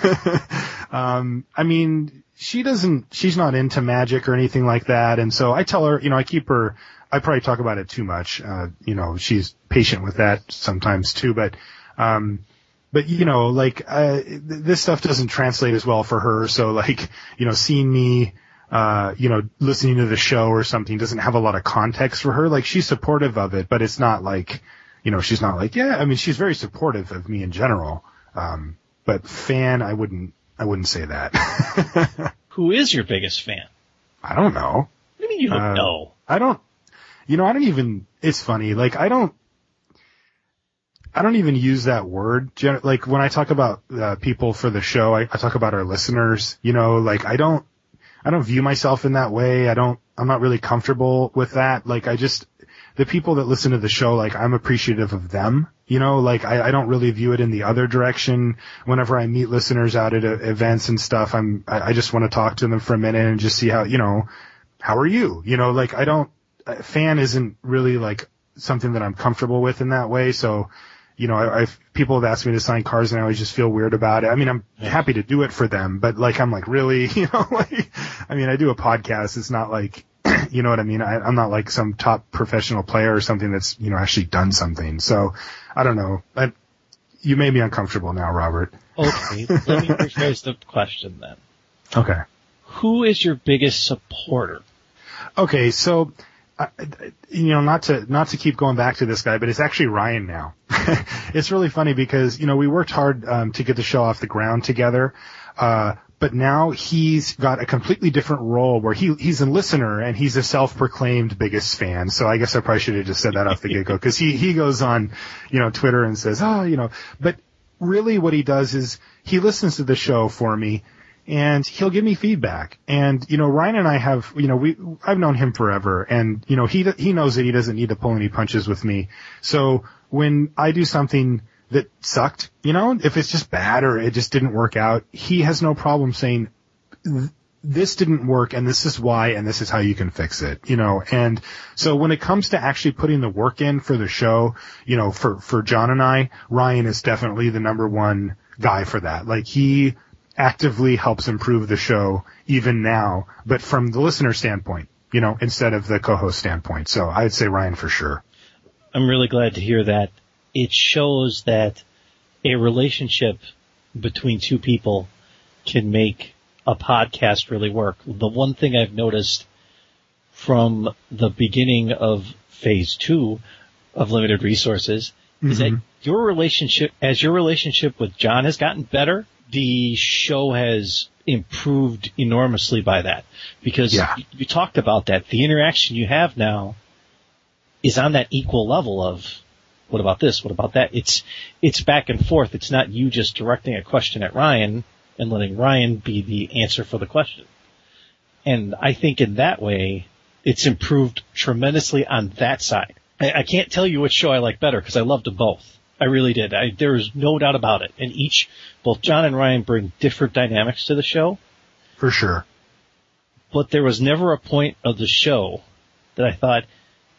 (laughs) um, I mean, she doesn't, she's not into magic or anything like that. And so I tell her, you know, I keep her, I probably talk about it too much. Uh, you know, she's patient with that sometimes too, but, um, but you know, like, uh, this stuff doesn't translate as well for her. So like, you know, seeing me, uh, you know, listening to the show or something doesn't have a lot of context for her. Like she's supportive of it, but it's not like, you know, she's not like, yeah, I mean, she's very supportive of me in general. Um, but fan, I wouldn't, I wouldn't say that. (laughs) Who is your biggest fan? I don't know. What do you mean you don't uh, know? I don't, you know, I don't even, it's funny. Like, I don't, I don't even use that word. Like when I talk about uh, people for the show, I, I talk about our listeners. You know, like I don't, I don't view myself in that way. I don't, I'm not really comfortable with that. Like I just, the people that listen to the show, like I'm appreciative of them. You know, like I, I don't really view it in the other direction. Whenever I meet listeners out at uh, events and stuff, I'm, I, I just want to talk to them for a minute and just see how, you know, how are you? You know, like I don't, fan isn't really like something that I'm comfortable with in that way. So, you know, I, I've, people have asked me to sign cards and I always just feel weird about it. I mean, I'm happy to do it for them, but like, I'm like, really, (laughs) you know, like, I mean, I do a podcast. It's not like, (coughs) you know what I mean? I, I'm not like some top professional player or something that's, you know, actually done something. So I don't know. I, you made me uncomfortable now, Robert. Okay. (laughs) let me rephrase the question then. Okay. Who is your biggest supporter? Okay. So, uh, you know, not to, not to keep going back to this guy, but it's actually Ryan now. (laughs) it's really funny because, you know, we worked hard, um, to get the show off the ground together. Uh, but now he's got a completely different role where he he's a listener and he's a self-proclaimed biggest fan. So I guess I probably should have just said that off the get-go because he he goes on, you know, Twitter and says, oh, you know, but really what he does is he listens to the show for me and he'll give me feedback. And you know, Ryan and I have, you know, we I've known him forever, and you know, he he knows that he doesn't need to pull any punches with me. So when I do something that sucked, you know, if it's just bad or it just didn't work out, he has no problem saying, this didn't work and this is why and this is how you can fix it, you know, and so when it comes to actually putting the work in for the show, you know, for, for John and I, Ryan is definitely the number one guy for that. Like he actively helps improve the show even now, but from the listener standpoint, you know, instead of the co-host standpoint. So I'd say Ryan for sure. I'm really glad to hear that it shows that a relationship between two people can make a podcast really work. The one thing I've noticed from the beginning of phase two of limited resources mm-hmm. is that mm-hmm. your relationship, as your relationship with John has gotten better, the show has improved enormously by that because yeah. you, you talked about that. The interaction you have now is on that equal level of what about this? What about that? It's, it's back and forth. It's not you just directing a question at Ryan and letting Ryan be the answer for the question. And I think in that way, it's improved tremendously on that side. I, I can't tell you which show I like better because I loved them both. I really did. I, there is no doubt about it. And each, both John and Ryan bring different dynamics to the show. For sure. But there was never a point of the show that I thought,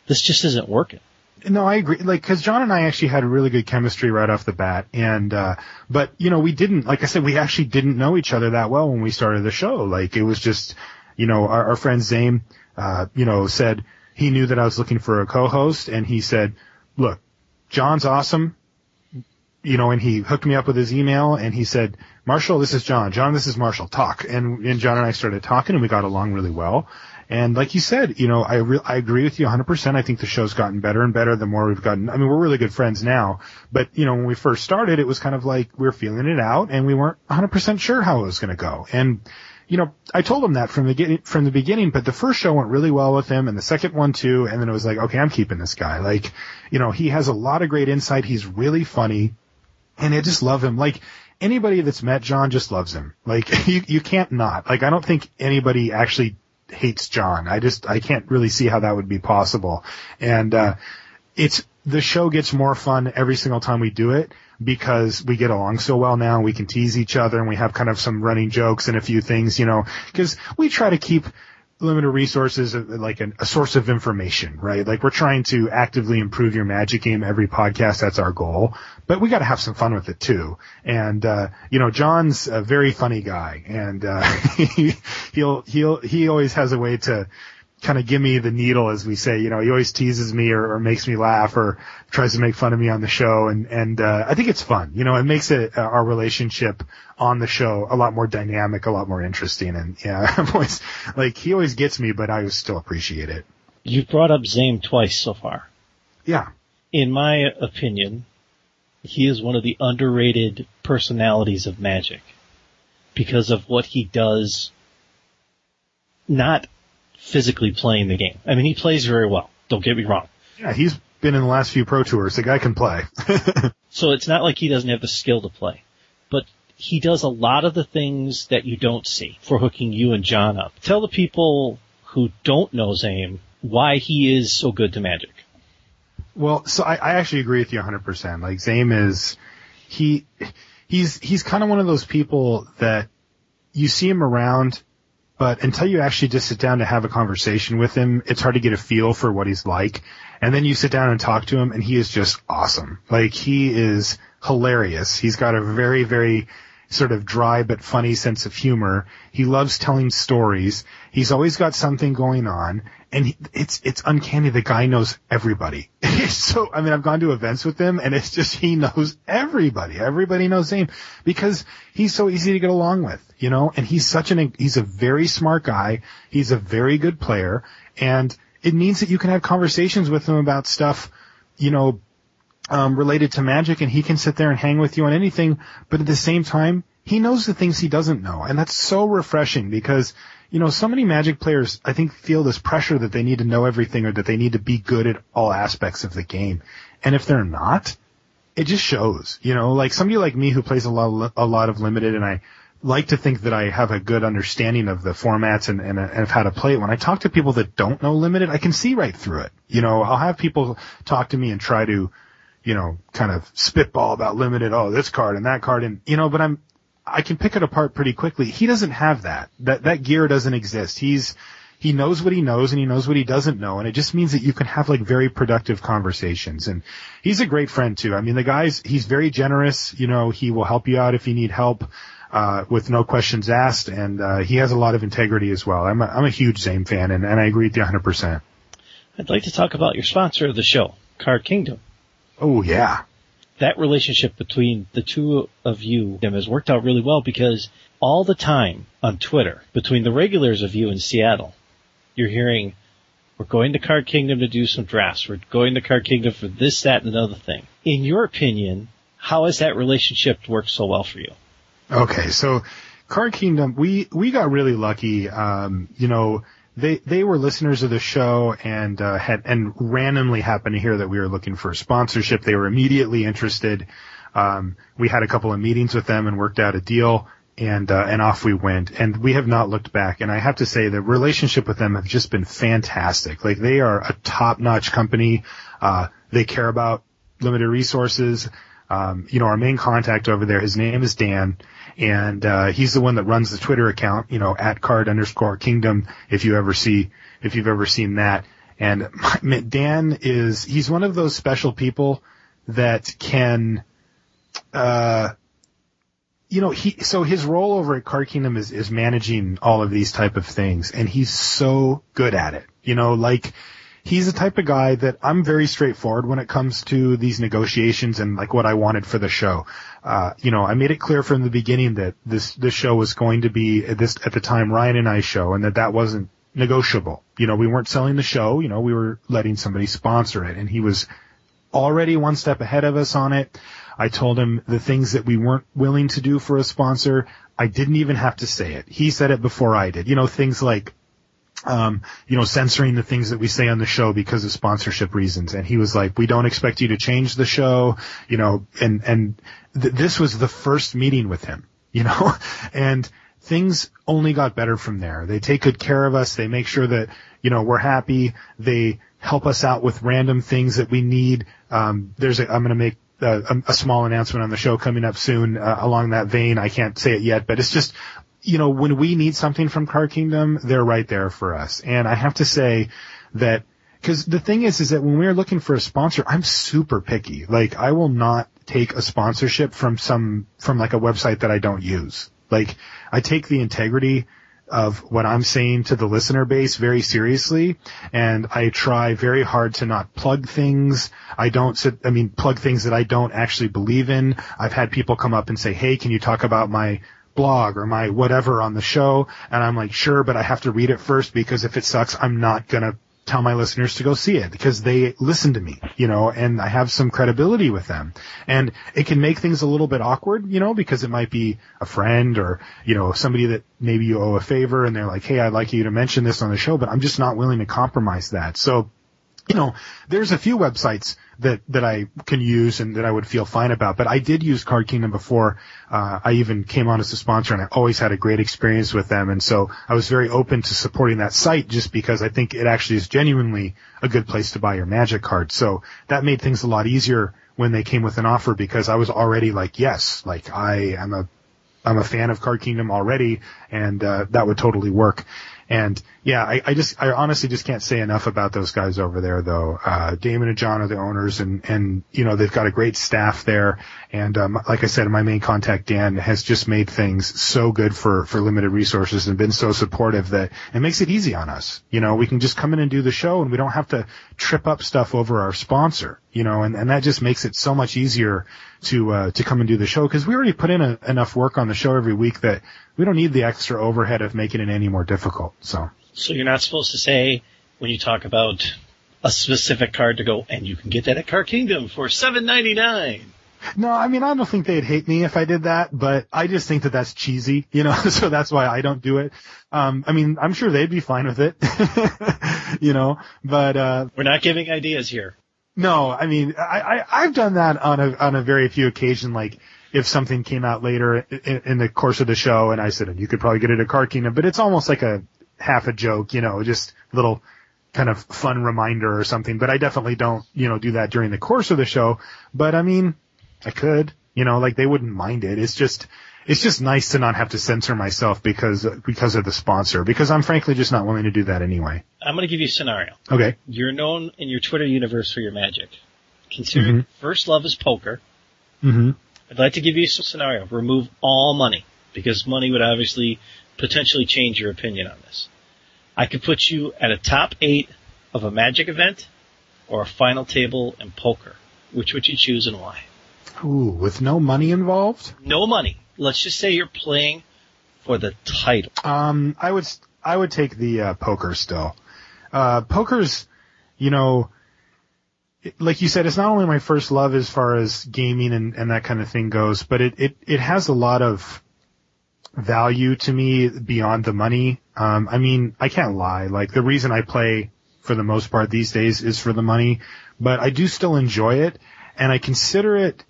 this just isn't working. No, I agree. Like, cause John and I actually had really good chemistry right off the bat. And, uh, but, you know, we didn't, like I said, we actually didn't know each other that well when we started the show. Like, it was just, you know, our, our friend Zane, uh, you know, said he knew that I was looking for a co-host and he said, look, John's awesome. You know, and he hooked me up with his email and he said, Marshall, this is John. John, this is Marshall. Talk. And, and John and I started talking and we got along really well. And like you said, you know, I re- I agree with you 100%. I think the show's gotten better and better the more we've gotten. I mean, we're really good friends now, but you know, when we first started, it was kind of like we were feeling it out and we weren't 100% sure how it was going to go. And you know, I told him that from the from the beginning, but the first show went really well with him and the second one too. And then it was like, okay, I'm keeping this guy. Like, you know, he has a lot of great insight. He's really funny and I just love him. Like anybody that's met John just loves him. Like (laughs) you, you can't not. Like I don't think anybody actually hates John. I just, I can't really see how that would be possible. And, uh, it's, the show gets more fun every single time we do it because we get along so well now we can tease each other and we have kind of some running jokes and a few things, you know, cause we try to keep limited resources like an, a source of information, right? Like we're trying to actively improve your magic game every podcast. That's our goal, but we got to have some fun with it too. And, uh, you know, John's a very funny guy and, uh, (laughs) he, he'll, he'll, he always has a way to, kind of give me the needle, as we say. You know, he always teases me or, or makes me laugh or tries to make fun of me on the show, and and uh, I think it's fun. You know, it makes it uh, our relationship on the show a lot more dynamic, a lot more interesting, and yeah, (laughs) I'm always like he always gets me, but I still appreciate it. You've brought up Zaiem twice so far. Yeah. In my opinion, he is one of the underrated personalities of Magic because of what he does not physically playing the game. I mean, he plays very well. Don't get me wrong. Yeah, he's been in the last few pro tours. The guy can play. (laughs) so it's not like he doesn't have the skill to play, but he does a lot of the things that you don't see for hooking you and John up. Tell the people who don't know Zaiem why he is so good to Magic. Well, so I, I actually agree with you 100%. Like Zaiem is, he, he's, he's kind of one of those people that you see him around but until you actually just sit down to have a conversation with him, it's hard to get a feel for what he's like. And then you sit down and talk to him and he is just awesome. Like he is hilarious. He's got a very, very sort of dry but funny sense of humor. He loves telling stories. He's always got something going on, and he, it's it's uncanny. The guy knows everybody. (laughs) so I mean, I've gone to events with him, and it's just he knows everybody. Everybody knows him because he's so easy to get along with, you know. And he's such an he's a very smart guy. He's a very good player, and it means that you can have conversations with him about stuff, you know, um, related to magic and he can sit there and hang with you on anything, but at the same time, he knows the things he doesn't know. And that's so refreshing because, you know, so many magic players, I think, feel this pressure that they need to know everything or that they need to be good at all aspects of the game. And if they're not, it just shows, you know, like somebody like me who plays a lot, a lot of limited and I like to think that I have a good understanding of the formats and, and, and how to play it. When I talk to people that don't know limited, I can see right through it. You know, I'll have people talk to me and try to, you know, kind of spitball about limited, oh, this card and that card and, you know, but I'm, I can pick it apart pretty quickly. He doesn't have that. That, that gear doesn't exist. He's, he knows what he knows and he knows what he doesn't know. And it just means that you can have like very productive conversations. And he's a great friend too. I mean, the guy's, he's very generous. You know, he will help you out if you need help, uh, with no questions asked. And, uh, he has a lot of integrity as well. I'm a, I'm a huge Zaiem fan and, and I agree with you 100%. I'd like to talk about your sponsor of the show, Card Kingdom. Oh yeah. That relationship between the two of you has worked out really well because all the time on Twitter between the regulars of you in Seattle, you're hearing, we're going to Card Kingdom to do some drafts. We're going to Card Kingdom for this, that, and another thing. In your opinion, how has that relationship worked so well for you? Okay, so Card Kingdom, we we got really lucky. Um, you know, they they were listeners of the show and uh, had and randomly happened to hear that we were looking for a sponsorship. They were immediately interested. Um, we had a couple of meetings with them and worked out a deal, and uh, and off we went. And we have not looked back. And I have to say the relationship with them have just been fantastic. Like they are a top notch company. Uh, they care about limited resources. Um, you know, our main contact over there, his name is Dan and uh, he's the one that runs the Twitter account, you know, at card underscore kingdom. If you ever see, if you've ever seen that, and (laughs) Dan is he's one of those special people that can, uh, you know, he so his role over at Card Kingdom is is managing all of these type of things, and he's so good at it. You know, like he's the type of guy that I'm very straightforward when it comes to these negotiations and like what I wanted for the show. Uh, you know, I made it clear from the beginning that this, this show was going to be at this, at the time Ryan and I show and that that wasn't negotiable. You know, we weren't selling the show, you know, we were letting somebody sponsor it and he was already one step ahead of us on it. I told him the things that we weren't willing to do for a sponsor. I didn't even have to say it. He said it before I did. You know, things like um, you know, censoring the things that we say on the show because of sponsorship reasons. And he was like, we don't expect you to change the show, you know, and, and th- this was the first meeting with him, you know, (laughs) and things only got better from there. They take good care of us. They make sure that, you know, we're happy. They help us out with random things that we need. Um, there's a, I'm going to make a, a, small announcement on the show coming up soon uh, along that vein. I can't say it yet, but it's just you know, when we need something from Card Kingdom, they're right there for us. And I have to say that, cause the thing is, is that when we're looking for a sponsor, I'm super picky. Like, I will not take a sponsorship from some, from like a website that I don't use. Like, I take the integrity of what I'm saying to the listener base very seriously, and I try very hard to not plug things. I don't sit, I mean, plug things that I don't actually believe in. I've had people come up and say, hey, can you talk about my blog or my whatever on the show. And I'm like, sure, but I have to read it first because if it sucks, I'm not going to tell my listeners to go see it because they listen to me, you know, and I have some credibility with them. And it can make things a little bit awkward, you know, because it might be a friend or, you know, somebody that maybe you owe a favor and they're like, Hey, I'd like you to mention this on the show, but I'm just not willing to compromise that. So, you know, there's a few websites that that I can use and that I would feel fine about. But I did use Card Kingdom before. Uh, I even came on as a sponsor, and I always had a great experience with them. And so I was very open to supporting that site just because I think it actually is genuinely a good place to buy your Magic card. So that made things a lot easier when they came with an offer because I was already like, yes, like I am a I'm a fan of Card Kingdom already, and uh, that would totally work. And yeah, I, I just, I honestly just can't say enough about those guys over there though. Uh, Damon and John are the owners and, and, you know, they've got a great staff there. And, um, like I said, my main contact, Dan, has just made things so good for, for limited resources and been so supportive that it makes it easy on us. You know, we can just come in and do the show and we don't have to trip up stuff over our sponsor, you know, and, and that just makes it so much easier to, uh, to come and do the show because we already put in a, enough work on the show every week that we don't need the extra overhead of making it any more difficult. So. So you're not supposed to say when you talk about a specific card to go, and you can get that at Card Kingdom for seven ninety nine. No, I mean, I don't think they'd hate me if I did that, but I just think that that's cheesy, you know, (laughs) so that's why I don't do it. Um, I mean, I'm sure they'd be fine with it, (laughs) you know, but, uh. We're not giving ideas here. No, I mean, I, I, I've done that on a, on a very few occasions, like, if something came out later in, in, the course of the show and I said, you could probably get it at Card Kingdom, but it's almost like a half a joke, you know, just a little kind of fun reminder or something. But I definitely don't, you know, do that during the course of the show. But I mean, I could, you know, like they wouldn't mind it. It's just, it's just nice to not have to censor myself because, because of the sponsor, because I'm frankly just not willing to do that anyway. I'm going to give you a scenario. Okay. You're known in your Twitter universe for your magic. Consider mm-hmm. first love is poker. Mm-hmm. I'd like to give you a scenario. Remove all money because money would obviously potentially change your opinion on this. I could put you at a top eight of a magic event or a final table in poker. Which would you choose and why? Ooh, with no money involved? No money. Let's just say you're playing for the title. Um, I would, I would take the uh, poker still. Uh, poker's, you know, like you said, it's not only my first love as far as gaming and, and that kind of thing goes, but it, it, it has a lot of value to me beyond the money. Um, I mean, I can't lie. Like the reason I play for the most part these days is for the money, but I do still enjoy it and I consider it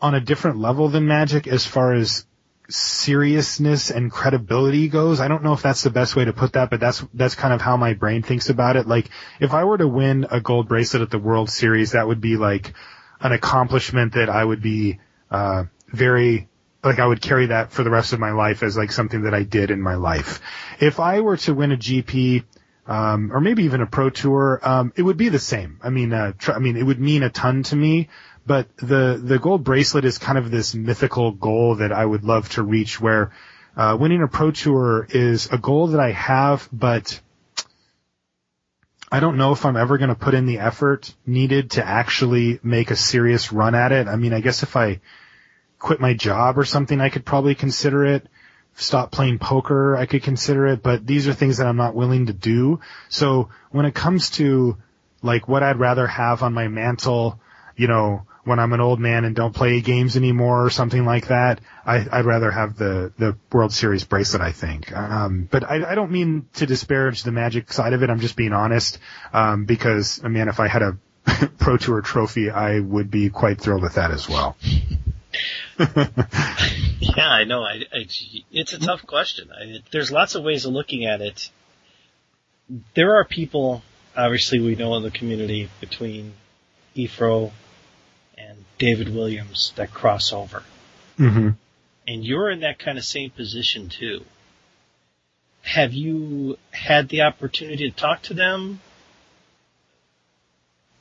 on a different level than magic as far as seriousness and credibility goes. I don't know if that's the best way to put that, but that's that's kind of how my brain thinks about it. Like if I were to win a gold bracelet at the World Series, that would be like an accomplishment that I would be uh very like I would carry that for the rest of my life as like something that I did in my life. If I were to win a GP um, or maybe even a pro tour, um, it would be the same. I mean, uh, tr- I mean, it would mean a ton to me, but the, the gold bracelet is kind of this mythical goal that I would love to reach where, uh, winning a pro tour is a goal that I have, but I don't know if I'm ever going to put in the effort needed to actually make a serious run at it. I mean, I guess if I quit my job or something, I could probably consider it. Stop playing poker, I could consider it, but these are things that I'm not willing to do. So when it comes to like what I'd rather have on my mantle, you know, when I'm an old man and don't play games anymore or something like that, I, would rather have the, the World Series bracelet, I think. Um, but I, I, don't mean to disparage the magic side of it. I'm just being honest. Um, because, I mean, if I had a (laughs) Pro Tour trophy, I would be quite thrilled with that as well. (laughs) yeah, I know. I, I, it's a tough question. I, there's lots of ways of looking at it. There are people, obviously, we know in the community between Efro David Williams that cross over. Mm-hmm. And you're in that kind of same position too. Have you had the opportunity to talk to them?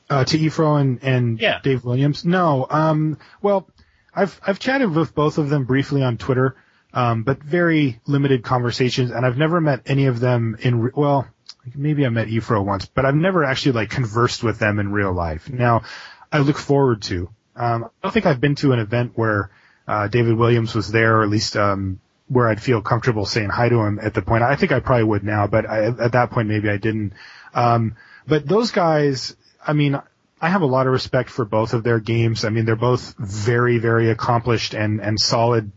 Uh, to Efro and, and yeah. Dave Williams? No. Um, well, I've, I've chatted with both of them briefly on Twitter, um, but very limited conversations, and I've never met any of them in, well, maybe I met Efro once, but I've never actually like conversed with them in real life. Now, I look forward to. Um, I don't think I've been to an event where uh, David Williams was there, or at least um, where I'd feel comfortable saying hi to him at the point. I think I probably would now, but I, at that point maybe I didn't. Um, but those guys, I mean, I have a lot of respect for both of their games. I mean, they're both very, very accomplished and and solid.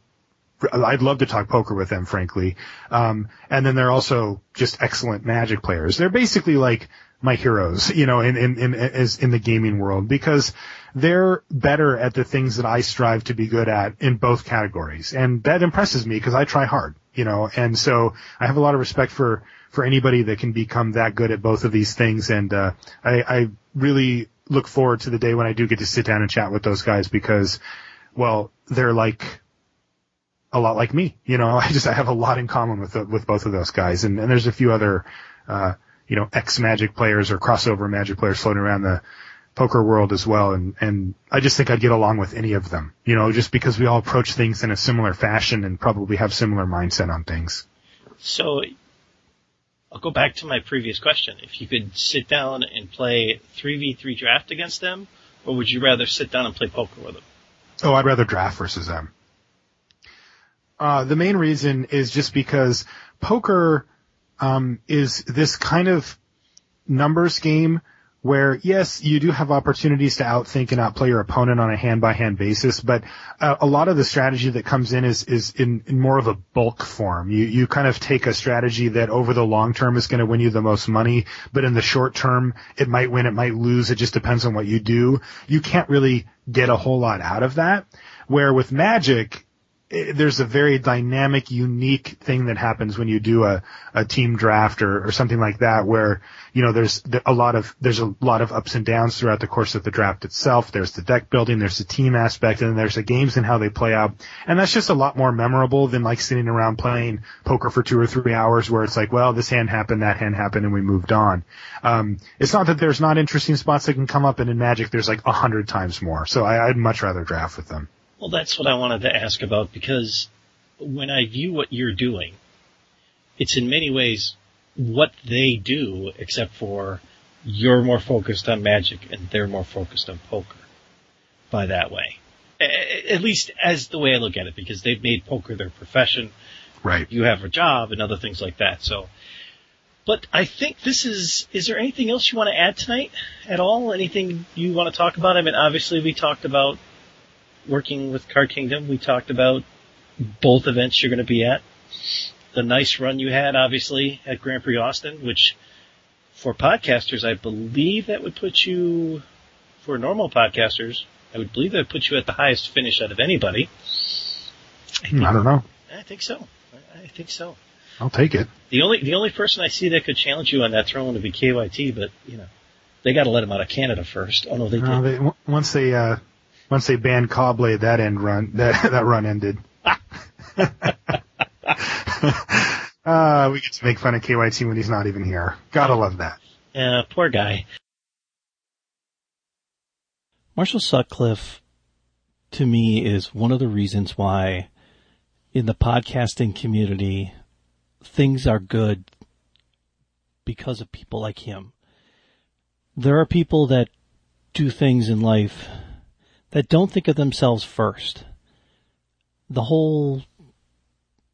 I'd love to talk poker with them, frankly. Um, and then they're also just excellent Magic players. They're basically like my heroes, you know, in, in, in, as in the gaming world because they're better at the things that I strive to be good at in both categories. And that impresses me because I try hard, you know, and so I have a lot of respect for, for anybody that can become that good at both of these things. And, uh, I, I really look forward to the day when I do get to sit down and chat with those guys because, well, they're like, a lot like me, you know, (laughs) I just, I have a lot in common with, the, with both of those guys. And, and there's a few other, uh, you know, ex Magic players or crossover Magic players floating around the poker world as well. And, and I just think I'd get along with any of them, you know, just because we all approach things in a similar fashion and probably have similar mindset on things. So I'll go back to my previous question. If you could sit down and play 3v3 draft against them, or would you rather sit down and play poker with them? Oh, I'd rather draft versus them. Uh, the main reason is just because poker um, is this kind of numbers game where yes, you do have opportunities to outthink and outplay your opponent on a hand by hand basis, but uh, a lot of the strategy that comes in is is in, in, more of a bulk form. You you kind of take a strategy that over the long term is going to win you the most money, but in the short term it might win, it might lose. It just depends on what you do. You can't really get a whole lot out of that. Where with Magic, there's a very dynamic, unique thing that happens when you do a, a team draft or, or something like that where, you know, there's a lot of, there's a lot of ups and downs throughout the course of the draft itself. There's the deck building, there's the team aspect, and then there's the games and how they play out. And that's just a lot more memorable than like sitting around playing poker for two or three hours where it's like, well, this hand happened, that hand happened, and we moved on. Um, it's not that there's not interesting spots that can come up, and in Magic there's like a hundred times more. So I, I'd much rather draft with them. Well, that's what I wanted to ask about because when I view what you're doing, it's in many ways what they do, except for you're more focused on magic and they're more focused on poker by that way. At least as the way I look at it, because they've made poker their profession. Right. You have a job and other things like that. So, but I think this is, is there anything else you want to add tonight at all? Anything you want to talk about? I mean, obviously we talked about working with Card Kingdom. We talked about both events you're going to be at. The nice run you had, obviously, at Grand Prix Austin, which for podcasters, I believe that would put you, for normal podcasters, I would believe that would put you at the highest finish out of anybody. I, think, I don't know. I think so. I think so. I'll take it. The only the only person I see that could challenge you on that throne would be KYT, but you know they got to let him out of Canada first. Oh no, they no. They, once they uh, once they banned Cobley, that end run that (laughs) that run ended. uh, (laughs) we get to make fun of KYT when he's not even here. Gotta love that. Yeah, poor guy. Marshall Sutcliffe, to me, is one of the reasons why in the podcasting community, things are good because of people like him. There are people that do things in life that don't think of themselves first. The whole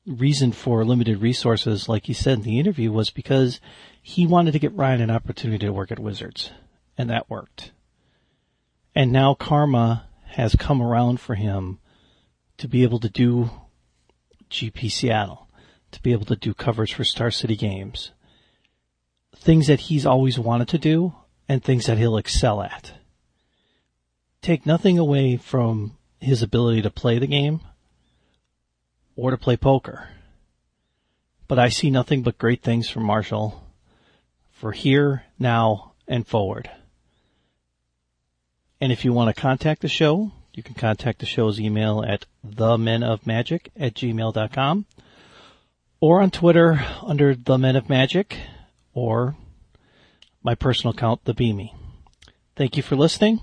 reason for limited resources, like he said in the interview, was because he wanted to get Ryan an opportunity to work at Wizards, and that worked. And now Karma has come around for him to be able to do GP Seattle, to be able to do covers for Star City Games. Things that he's always wanted to do and things that he'll excel at. Take nothing away from his ability to play the game or to play poker. But I see nothing but great things from Marshall for here, now, and forward. And if you want to contact the show, you can contact the show's email at themenofmagic at gmail.com or on Twitter under the Men of Magic or my personal account, the Beamy. Thank you for listening